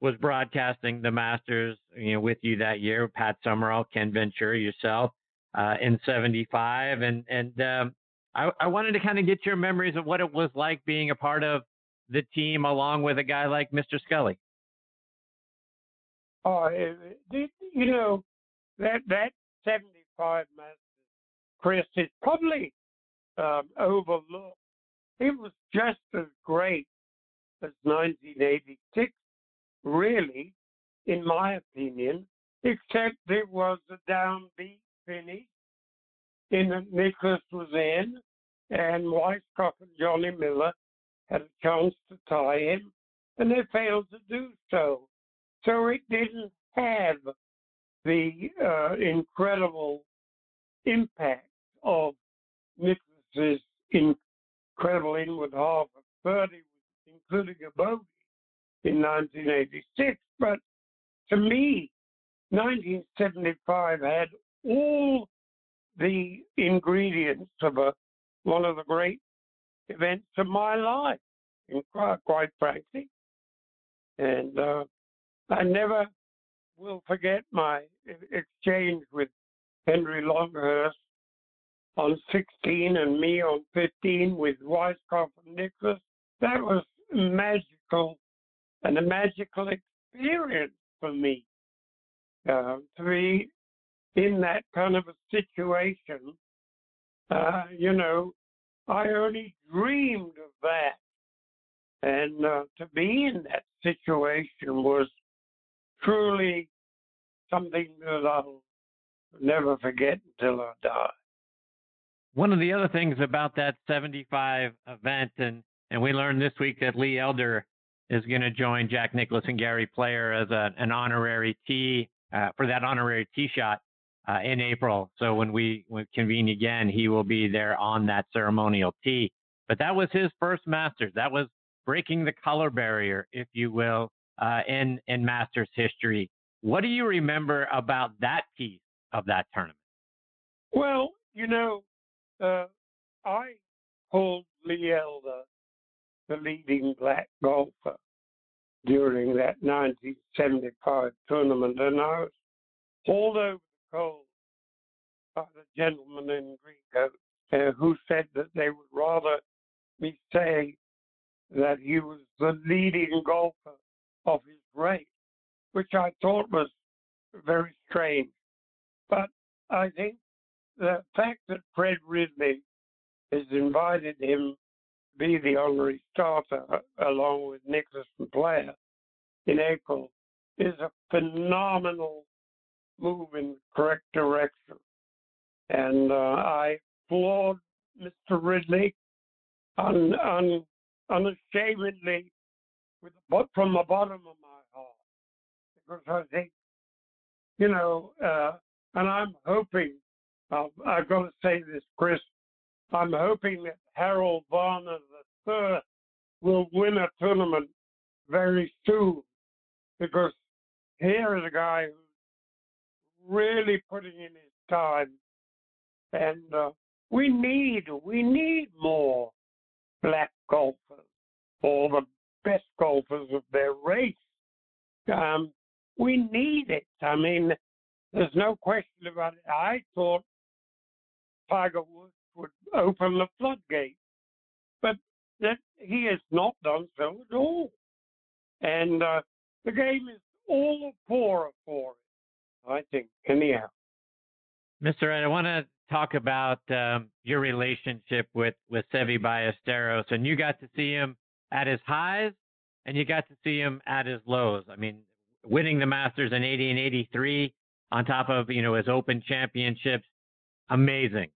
was broadcasting the Masters you know, with you that year, Pat Summerall, Ken Venturi, yourself uh, in 75. And, and um, I, I wanted to kind of get your memories of what it was like being a part of the team along with a guy like Mr. Scully. Oh, you know, that, that 75 Masters Chris, is probably um, overlooked. It was just as great as 1986, really, in my opinion, except it was a downbeat finish. In Nicklaus was in, and Weiskopf and Johnny Miller had a chance to tie him, and they failed to do so. So it didn't have the uh, incredible impact of Nicklaus's incredible inward half of 30, including a bogey in 1986. But to me, 1975 had all the ingredients of a, one of the great events of my life, quite, quite frankly. And uh, I never will forget my exchange with Henry Longhurst on 16 and me on 15 with Weiskopf and Nicklaus. That was magical and a magical experience for me uh, to be in that kind of a situation. Uh, you know, I only dreamed of that. And uh, to be in that situation was truly something that I'll never forget until I die. One of the other things about that 75 event, and, and we learned this week that Lee Elder is going to join Jack Nicklaus and Gary Player as a, an honorary tee uh, for that honorary tee shot uh, in April. So when we, convene again, he will be there on that ceremonial tee. But that was his first Masters. That was breaking the color barrier, if you will, uh, in in Masters history. What do you remember about that piece of that tournament? Well, you know, uh, I called Lee Elder the leading black golfer during that 1975 tournament, and I was hauled over coals by the gentleman in green uh, who said that they would rather me say that he was the leading golfer of his race, which I thought was very strange. But I think the fact that Fred Ridley has invited him to be the honorary starter along with and Player in April is a phenomenal move in the correct direction. And uh, I applaud Mr. Ridley un, un, unashamedly with, from the bottom of my heart because I think, you know, uh, and I'm hoping, uh, I've got to say this, Chris, I'm hoping that Harold Varner III will win a tournament very soon because here is a guy really putting in his time, and uh, we need we need more black golfers or the best golfers of their race. Um, we need it. I mean, there's no question about it. I thought Tiger Woods would open the floodgates, but that he has not done so at all. And uh, the game is all poorer for it, I think, anyhow. Mr. Ed, I want to talk about um, your relationship with, with Seve Ballesteros, and you got to see him at his highs and you got to see him at his lows. I mean, winning the Masters in 80 and 83 on top of, you know, his Open championships, amazing.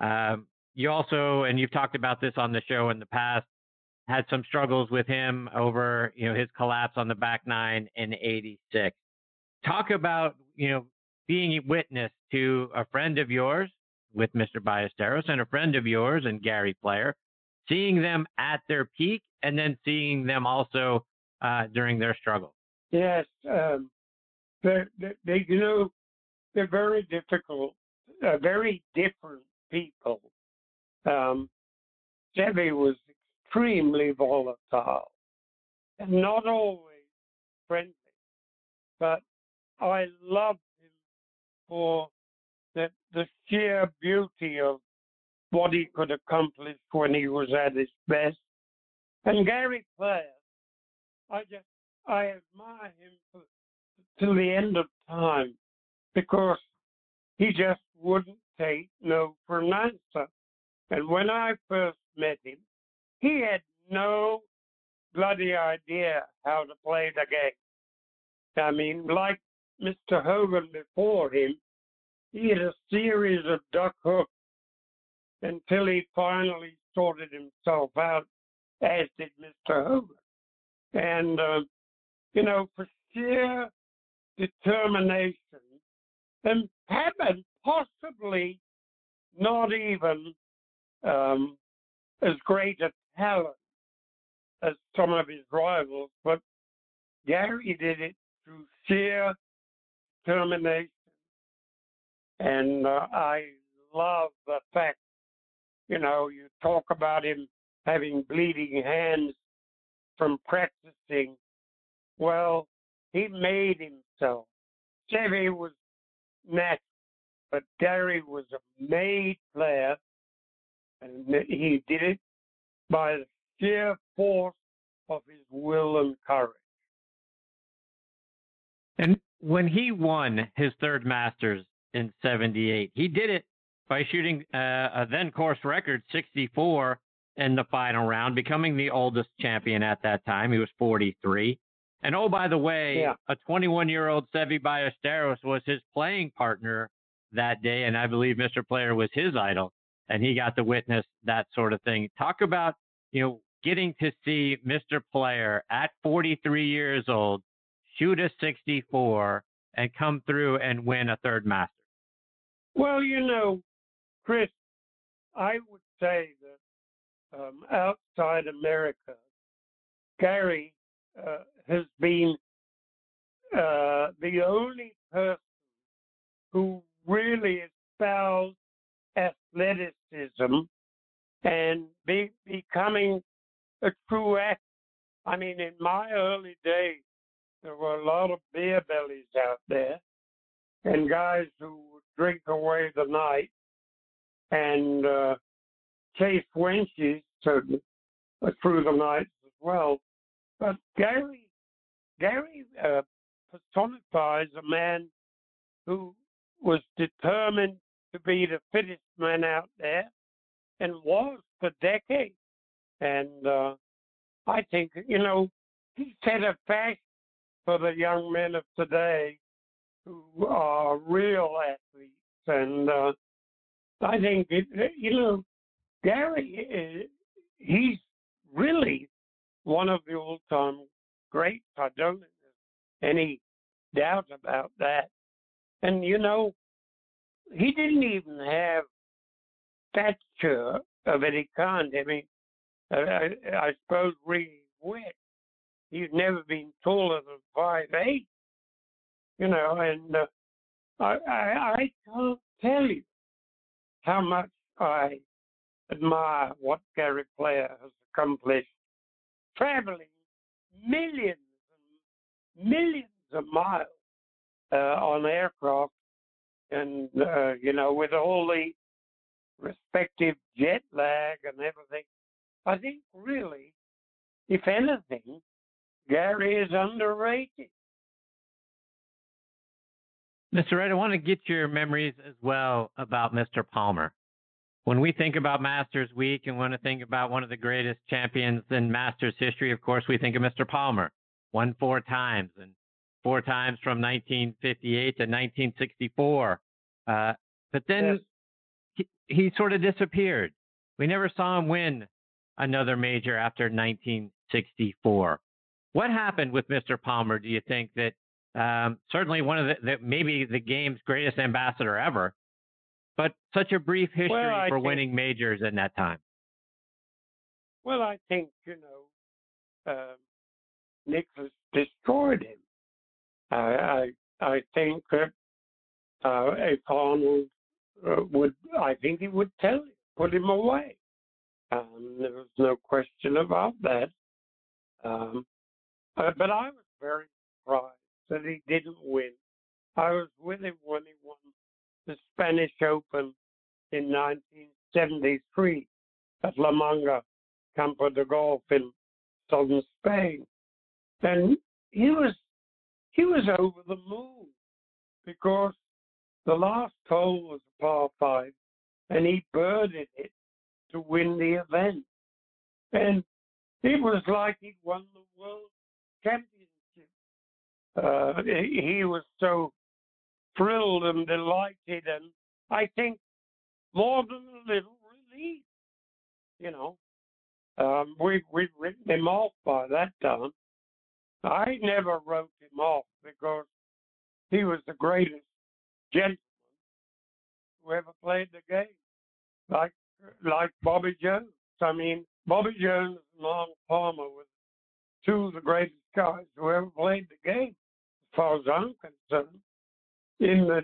Um, you also, and you've talked about this on the show in the past, had some struggles with him over, you know, his collapse on the back nine in 86. Talk about, you know, being a witness to a friend of yours with Mr. Ballesteros and a friend of yours and Gary Player, seeing them at their peak and then seeing them also uh, during their struggle. Yes, um, they, they, you know, they're very difficult, uh, very different people. Um, Seve was extremely volatile and not always friendly, but Oh, I loved him for the, the sheer beauty of what he could accomplish when he was at his best. And Gary Player, I just I admire him to, the end of time because he just wouldn't take no for an answer. And when I first met him, he had no bloody idea how to play the game. I mean, like Mr. Hogan before him, he had a series of duck hooks until he finally sorted himself out, as did Mr. Hogan. And, uh, you know, for sheer determination and, and possibly not even um, as great a talent as some of his rivals, but Gary did it through sheer determination. And uh, I love the fact, you know, you talk about him having bleeding hands from practicing. Well, he made himself. Seve was natural, but Gary was a made player, and he did it by the sheer force of his will and courage. And when he won his third Masters in 78, he did it by shooting uh, a then course record 64 in the final round, becoming the oldest champion at that time. He was 43. And oh, by the way, yeah. a 21 year old Seve Ballesteros was his playing partner that day. And I believe Mr. Player was his idol. And he got to witness that sort of thing. Talk about, you know, getting to see Mr. Player at 43 years old shoot a 64 and come through and win a third master. Well, you know, Chris, I would say that um, outside America, Gary uh, has been uh, the only person who really espoused athleticism and be, becoming a true athlete. I mean, in my early days, there were a lot of beer bellies out there and guys who would drink away the night and uh, chase wenches uh, through the night as well. But Gary, Gary uh, personifies a man who was determined to be the fittest man out there and was for decades. And uh, I think, you know, he set a fashion for the young men of today who are real athletes. And uh, I think, it, you know, Gary, uh, he's really one of the all time greats. I don't there's any doubt about that. And, you know, he didn't even have stature of any kind. I mean, I, I suppose really wet. He's never been taller than five eight, you know, and uh, I, I I can't tell you how much I admire what Gary Player has accomplished, traveling millions and millions of miles uh, on aircraft, and uh, you know, with all the respective jet lag and everything. I think really, if anything, Gary is underrated. Mr. Wright, I want to get your memories as well about Mr. Palmer. When we think about Masters Week and want to think about one of the greatest champions in Masters history, of course, we think of Mr. Palmer. Won four times and four times from 1958 to 1964. Uh, but then yes he, he sort of disappeared. We never saw him win another major after 1964. What happened with Mr. Palmer? Do you think that um, certainly one of the, the, maybe the game's greatest ambassador ever, but such a brief history well, for think, winning majors in that time? Well, I think you know uh, Nicklaus destroyed him. I I, I think that uh, if Arnold uh, would I think he would tell him, put him away. Um, there was no question about that. Um, uh, but I was very surprised that he didn't win. I was with him when he won the Spanish Open in 1973 at La Manga, Campo de Golf in southern Spain, and he was he was over the moon because the last hole was a par five, and he birded it to win the event. And it was like he'd won the world championship. Uh, he was so thrilled and delighted, and I think more than a little relieved. You know, um, we we'd written him off by that time. I never wrote him off because he was the greatest gentlemen who ever played the game, like like Bobby Jones. I mean, Bobby Jones and Long Palmer were two of the greatest guys who ever played the game, as far as I'm concerned, in the,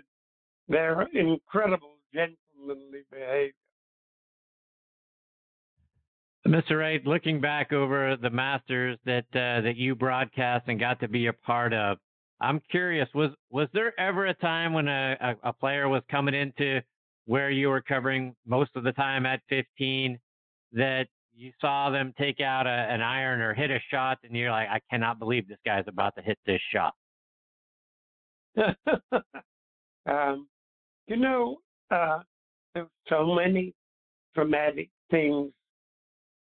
their incredible gentlemanly behavior. Mr. Wright, looking back over the Masters that uh, that you broadcast and got to be a part of, I'm curious was was there ever a time when a, a, a, player was coming into where you were covering most of the time at 15 that you saw them take out a, an iron or hit a shot and you're like, I cannot believe this guy's about to hit this shot? [LAUGHS] um, you know, uh, so many dramatic things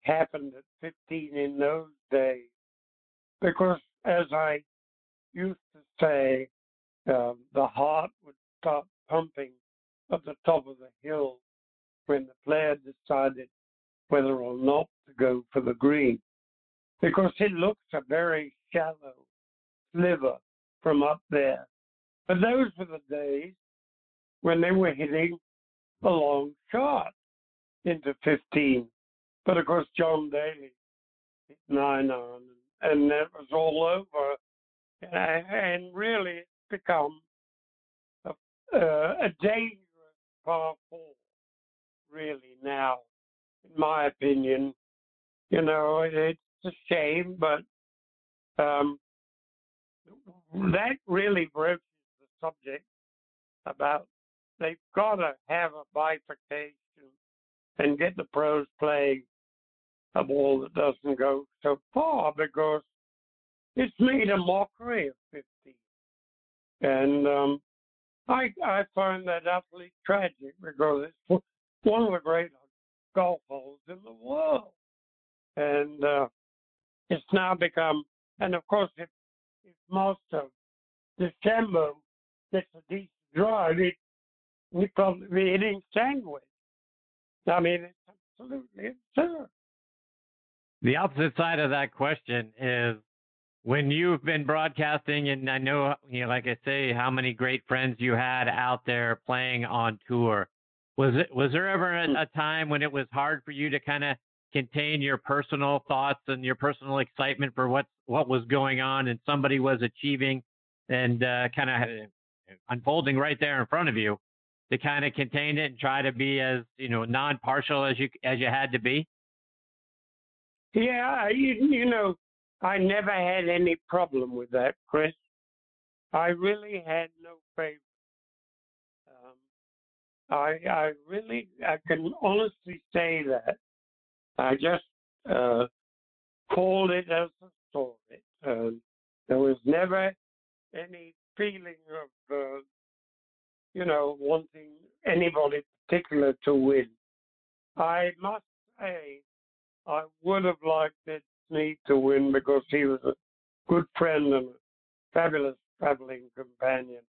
happened at 15 in those days because as I used to say uh, the heart would stop pumping at the top of the hill when the player decided whether or not to go for the green, because it looks a very shallow sliver from up there. But those were the days when they were hitting a long shot into 15. But of course, John Daly hit nine on and it was all over. And, really, it's become a, uh, a dangerous par four, really, now, my opinion. You know, it's a shame, but um, that really broaches the subject about they've got to have a bifurcation and get the pros playing a ball that doesn't go so far because it's made a mockery of 50. And um, I I find that utterly tragic because it's one of the great golf holes in the world. And uh, it's now become, and of course, if, if most of December gets a decent drive, it we probably be hitting sandwich. I mean, it's absolutely absurd. The opposite side of that question is when you've been broadcasting, and I know, you know, like I say, how many great friends you had out there playing on tour. Was it was there ever a, a time when it was hard for you to kind of contain your personal thoughts and your personal excitement for what what was going on and somebody was achieving and uh, kind of unfolding right there in front of you to kind of contain it and try to be as you know non-partial as you as you had to be? Yeah, you, you know, I never had any problem with that, Chris. I really had no favorite. I I really I can honestly say that I just uh, called it as a story. Uh, there was never any feeling of uh, you know wanting anybody particular to win. I must say I would have liked Ed Sneed to win because he was a good friend and a fabulous traveling companion.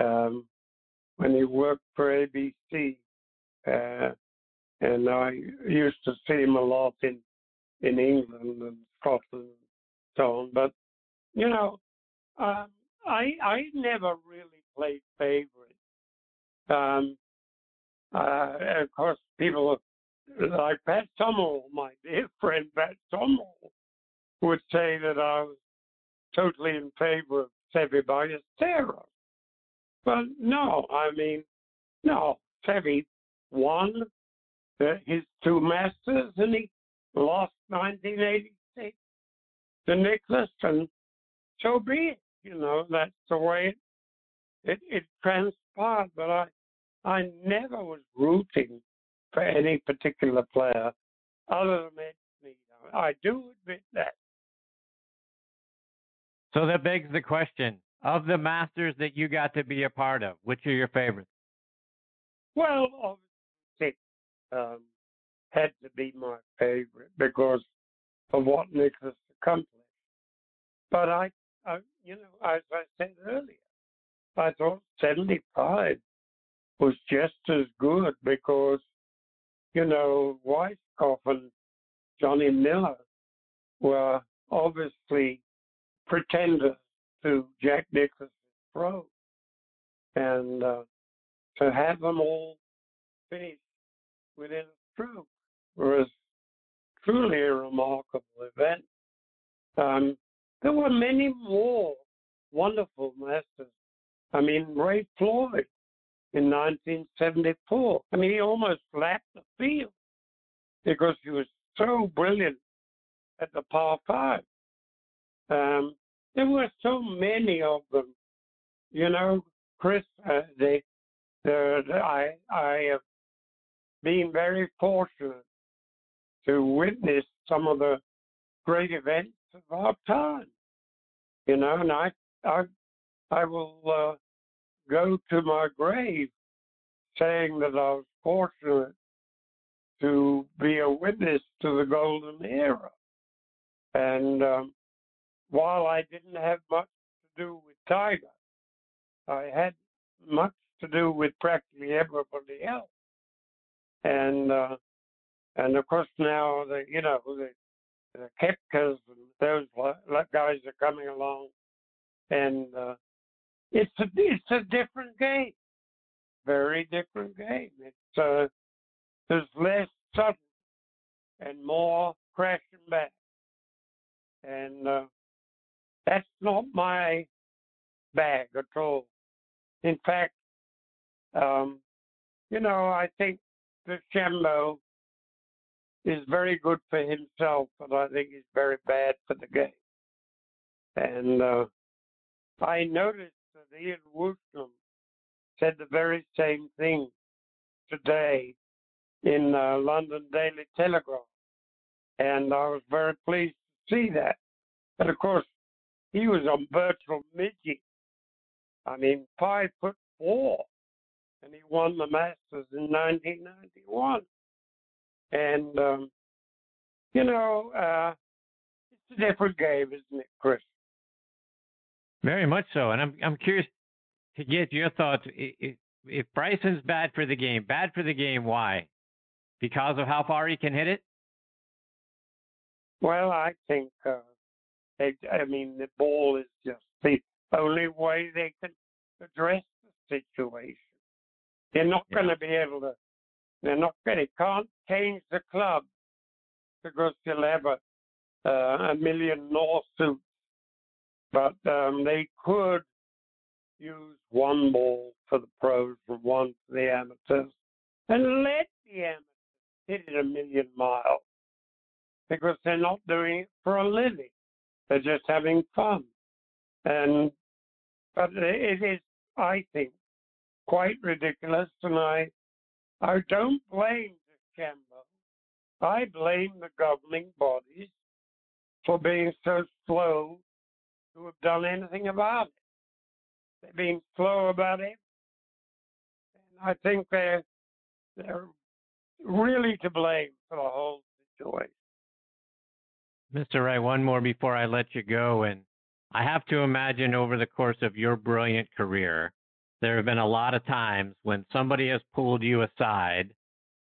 Um, when he worked for ABC, uh, and I used to see him a lot in in England and Scotland and so on. But you know, um, I I never really played favorites. Um, uh, of course, people like Pat Summerall, my dear [LAUGHS] friend Pat Summerall, would say that I was totally in favor of Seve Ballesteros. But no, I mean, no, Seve won the, his two Masters and he lost 1986 to Nicklaus, and so be it. You know, that's the way it, it, it transpired. But I, I never was rooting for any particular player other than Ed Sneed. I do admit that. So that begs the question of the Masters that you got to be a part of, which are your favorites? Well, obviously, um, had to be my favorite because of what Nicklaus accomplished. But I, I, you know, as I said earlier, I thought 75 was just as good because you know, Weiskopf and Johnny Miller were obviously pretenders to Jack Nicklaus' pro. And uh, to have them all finished within a stroke was truly a remarkable event. Um, there were many more wonderful masters. I mean, Ray Floyd in 1974. I mean, he almost lapped the field because he was so brilliant at the par five. Um, there were so many of them. You know, Chris, uh, they, I, I have been very fortunate to witness some of the great events of our time. You know, and I, I, I will uh, go to my grave saying that I was fortunate to be a witness to the golden era. And um, while I didn't have much to do with Tiger, I had much to do with practically everybody else. And uh, and of course now the you know the the Koepkas and those guys are coming along, and uh, it's a it's a different game, very different game. It's uh, there's less sudden and more crashing back, and uh, that's not my bag at all. In fact, um, you know, I think DeChambeau is very good for himself, but I think he's very bad for the game. And uh, I noticed that Ian Woosnam said the very same thing today in uh, London Daily Telegraph, and I was very pleased to see that. But of course, he was a virtual midget. I mean, five foot four, and he won the Masters in 1991. And um, you know, uh, it's a different game, isn't it, Chris? Very much so, and I'm I'm curious to get your thoughts. If, if Bryson's bad for the game, bad for the game, why? Because of how far he can hit it? Well, I think, uh, they, I mean, the ball is just the only way they can address the situation. They're not yeah. going to be able to. They're not going. to can't change the club because they'll have a, uh, a million lawsuits. But um, they could use one ball for the pros and one for the amateurs, and let the amateurs hit it a million miles because they're not doing it for a living. They're just having fun. And but it is, I think, quite ridiculous, and I I don't blame the Campbell. I blame the governing bodies for being so slow to have done anything about it. They've been slow about it. And I think they're they're really to blame for the whole situation. Mr. Wright, one more before I let you go. And I have to imagine over the course of your brilliant career, there have been a lot of times when somebody has pulled you aside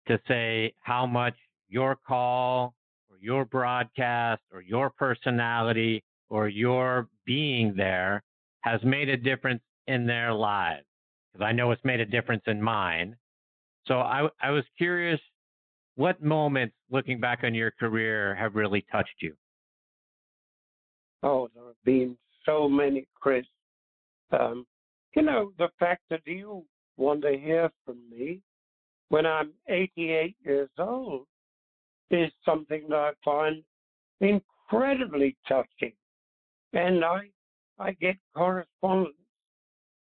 to say how much your call or your broadcast or your personality or your being there has made a difference in their lives. Because I know it's made a difference in mine. So I, I was curious what moments, looking back on your career, have really touched you? Oh, there have been so many, Chris. Um, you know, the fact that you want to hear from me when I'm 88 years old is something that I find incredibly touching. And I, I get correspondence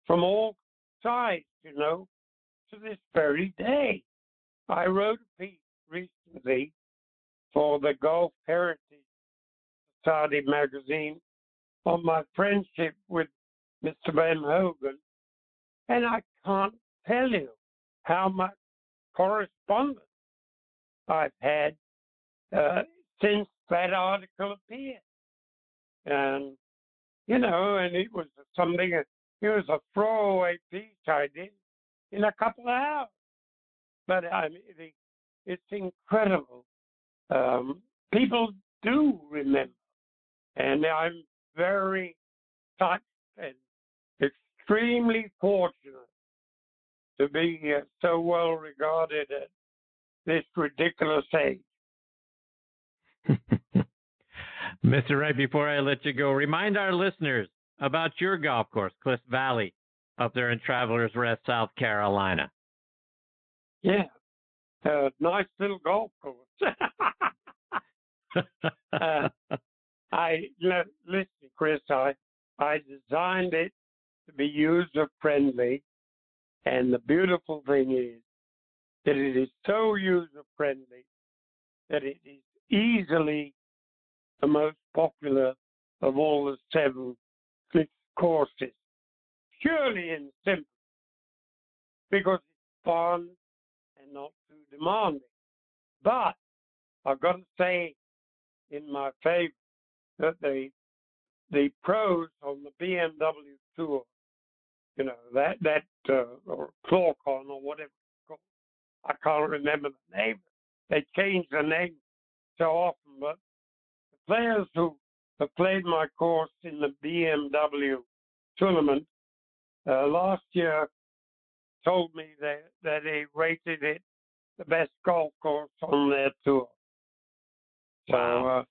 from all sides, you know, to this very day. I wrote a piece recently for the Golf Heritage Society magazine on my friendship with Mr. Ben Hogan, and I can't tell you how much correspondence I've had uh, since that article appeared. And, you know, and it was something, it was a throwaway piece I did in a couple of hours. But I mean, it's incredible. Um, people do remember, and I'm very touched and extremely fortunate to be uh, so well regarded at this ridiculous age. [LAUGHS] Mr. Wright, before I let you go, remind our listeners about your golf course, Cliff Valley, up there in Travelers Rest, South Carolina. Yeah, uh, nice little golf course. [LAUGHS] uh, [LAUGHS] I listen, Chris. I I designed it to be user friendly, and the beautiful thing is that it is so user friendly that it is easily the most popular of all the seven courses. Purely and simple, because it's fun and not too demanding. But I've got to say, in my favor, that the the pros on the BMW tour, you know that that uh, or Clarkon or whatever I can't remember the name. They change the name so often, but the players who have played my course in the BMW tournament uh, last year told me that, that they rated it the best golf course on their tour. So uh,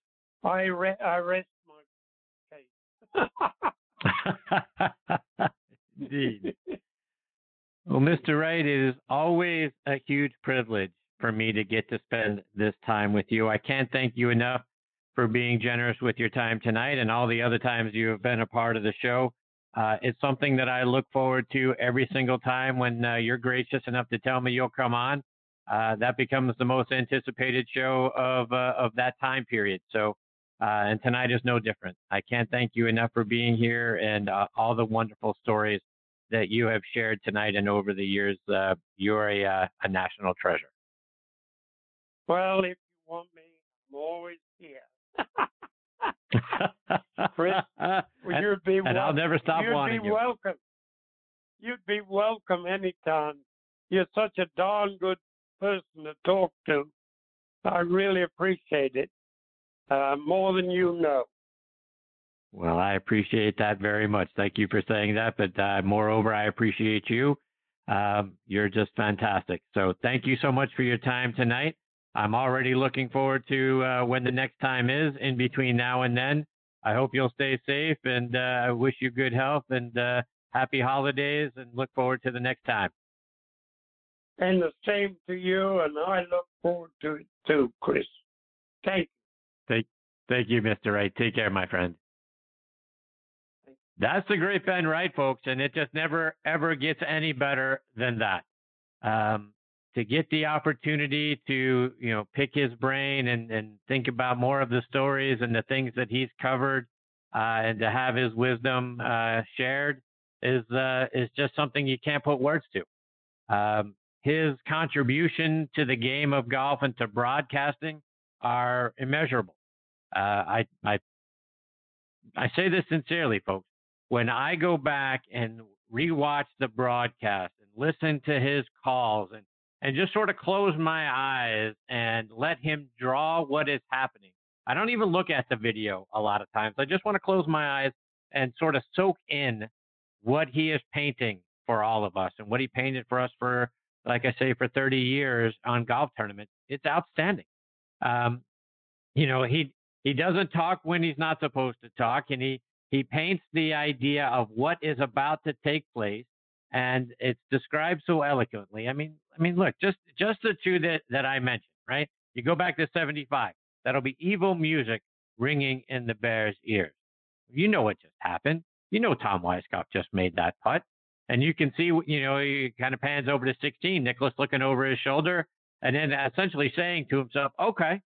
I re- I rest my case. [LAUGHS] Indeed. Well, Mr. Wright, it is always a huge privilege for me to get to spend this time with you. I can't thank you enough for being generous with your time tonight and all the other times you have been a part of the show. Uh, it's something that I look forward to every single time when uh, you're gracious enough to tell me you'll come on. Uh, that becomes the most anticipated show of uh, of that time period. So, uh, and tonight is no different. I can't thank you enough for being here and uh, all the wonderful stories that you have shared tonight and over the years. you're a, a national treasure. Well, if you want me, I'm always here. [LAUGHS] Chris, well, you'd be and I'll never stop you'd wanting be you. welcome. You'd be welcome anytime. You're such a darn good person to talk to. I really appreciate it uh, more than you know. Well, I appreciate that very much. Thank you for saying that. But uh, moreover, I appreciate you. Um, you're just fantastic. So thank you so much for your time tonight. I'm already looking forward to uh, when the next time is in between now and then. I hope you'll stay safe and uh, I wish you good health and uh, happy holidays and look forward to the next time. And the same to you, and I look forward to it too, Chris. Thank you. Thank, thank you, Mr. Wright. Take care, my friend. That's the great Ben Wright, folks, and it just never ever gets any better than that. Um, to get the opportunity to you know pick his brain and and think about more of the stories and the things that he's covered uh, and to have his wisdom uh, shared is uh, is just something you can't put words to. Um, his contribution to the game of golf and to broadcasting are immeasurable. Uh, I I I say this sincerely, folks. When I go back and rewatch the broadcast and listen to his calls and and just sort of close my eyes and let him draw what is happening. I don't even look at the video a lot of times. I just want to close my eyes and sort of soak in what he is painting for all of us and what he painted for us for, like I say, for 30 years on golf tournaments. It's outstanding. Um, you know, he he doesn't talk when he's not supposed to talk, and he he paints the idea of what is about to take place and it's described so eloquently. I mean, I mean, look, just just the two that that I mentioned, right? You go back to '75, that'll be evil music ringing in the Bears' ears. You know what just happened. You know Tom Weiskopf just made that putt, and you can see, you know, he kind of pans over to 16, Nicklaus looking over his shoulder, and then essentially saying to himself, "Okay,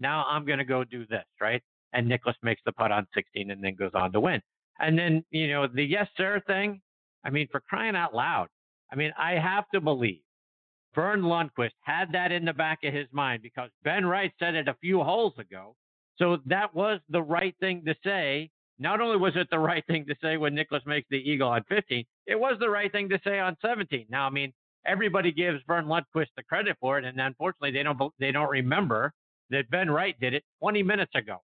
now I'm going to go do this," right? And mm-hmm. Nicklaus makes the putt on 16 and then goes on to win. And then, you know, the yes sir thing, I mean, for crying out loud. I mean, I have to believe Verne Lundquist had that in the back of his mind because Ben Wright said it a few holes ago. So that was the right thing to say. Not only was it the right thing to say when Nicklaus makes the eagle on 15, it was the right thing to say on 17. Now, I mean, everybody gives Verne Lundquist the credit for it, and unfortunately, they don't they don't remember that Ben Wright did it 20 minutes ago,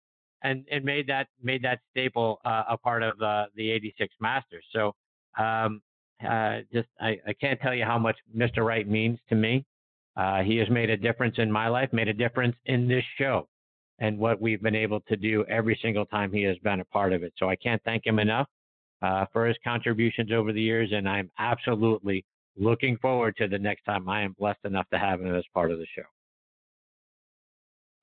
and and made that made that staple uh, a part of uh, the '86 Masters. So um, uh, just I, I, can't tell you how much Mr. Wright means to me. Uh, he has made a difference in my life, made a difference in this show, and what we've been able to do every single time he has been a part of it. So I can't thank him enough uh, for his contributions over the years, and I'm absolutely looking forward to the next time I am blessed enough to have him as part of the show.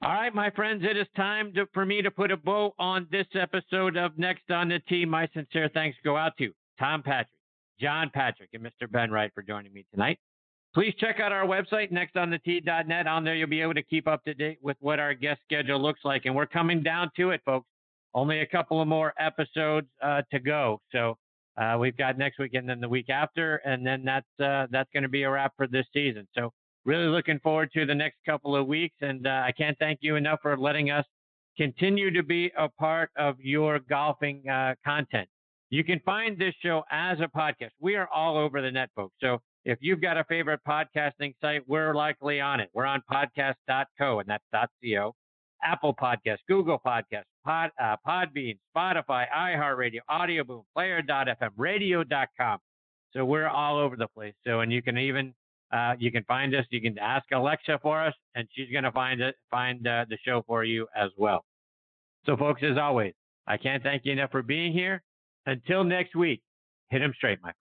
All right, my friends, it is time to, for me to put a bow on this episode of Next on the Tee. My sincere thanks go out to Tom Patri, John Patrick, and Mr. Ben Wright for joining me tonight. Please check out our website, nextonthetee.net. On there, you'll be able to keep up to date with what our guest schedule looks like. And we're coming down to it, folks. Only a couple of more episodes uh, to go. So uh, we've got next week and then the week after, and then that's uh, that's going to be a wrap for this season. So really looking forward to the next couple of weeks. And uh, I can't thank you enough for letting us continue to be a part of your golfing uh, content. You can find this show as a podcast. We are all over the net, folks. So if you've got a favorite podcasting site, we're likely on it. We're on podcast.co, and that's .co. Apple Podcast, Google Podcast, Pod, uh, Podbean, Spotify, iHeartRadio, Audioboom, Player.fm, Radio.com. So we're all over the place. So, and you can even uh, you can find us. You can ask Alexa for us, and she's going to find it, find uh, the show for you as well. So, folks, as always, I can't thank you enough for being here. Until next week, hit him straight, my friend.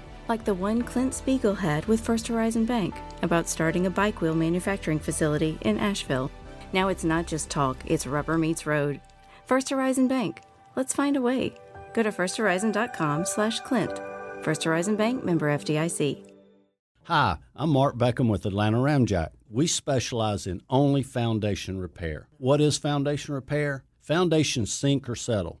like the one Clint Spiegel had with First Horizon Bank about starting a bike wheel manufacturing facility in Asheville. Now it's not just talk, it's rubber meets road. First Horizon Bank. Let's find a way. Go to firsthorizon.com slash Clint. First Horizon Bank member FDIC. Hi, I'm Mark Beckham with Atlanta Ramjack. We specialize in only foundation repair. What is foundation repair? Foundations sink or settle.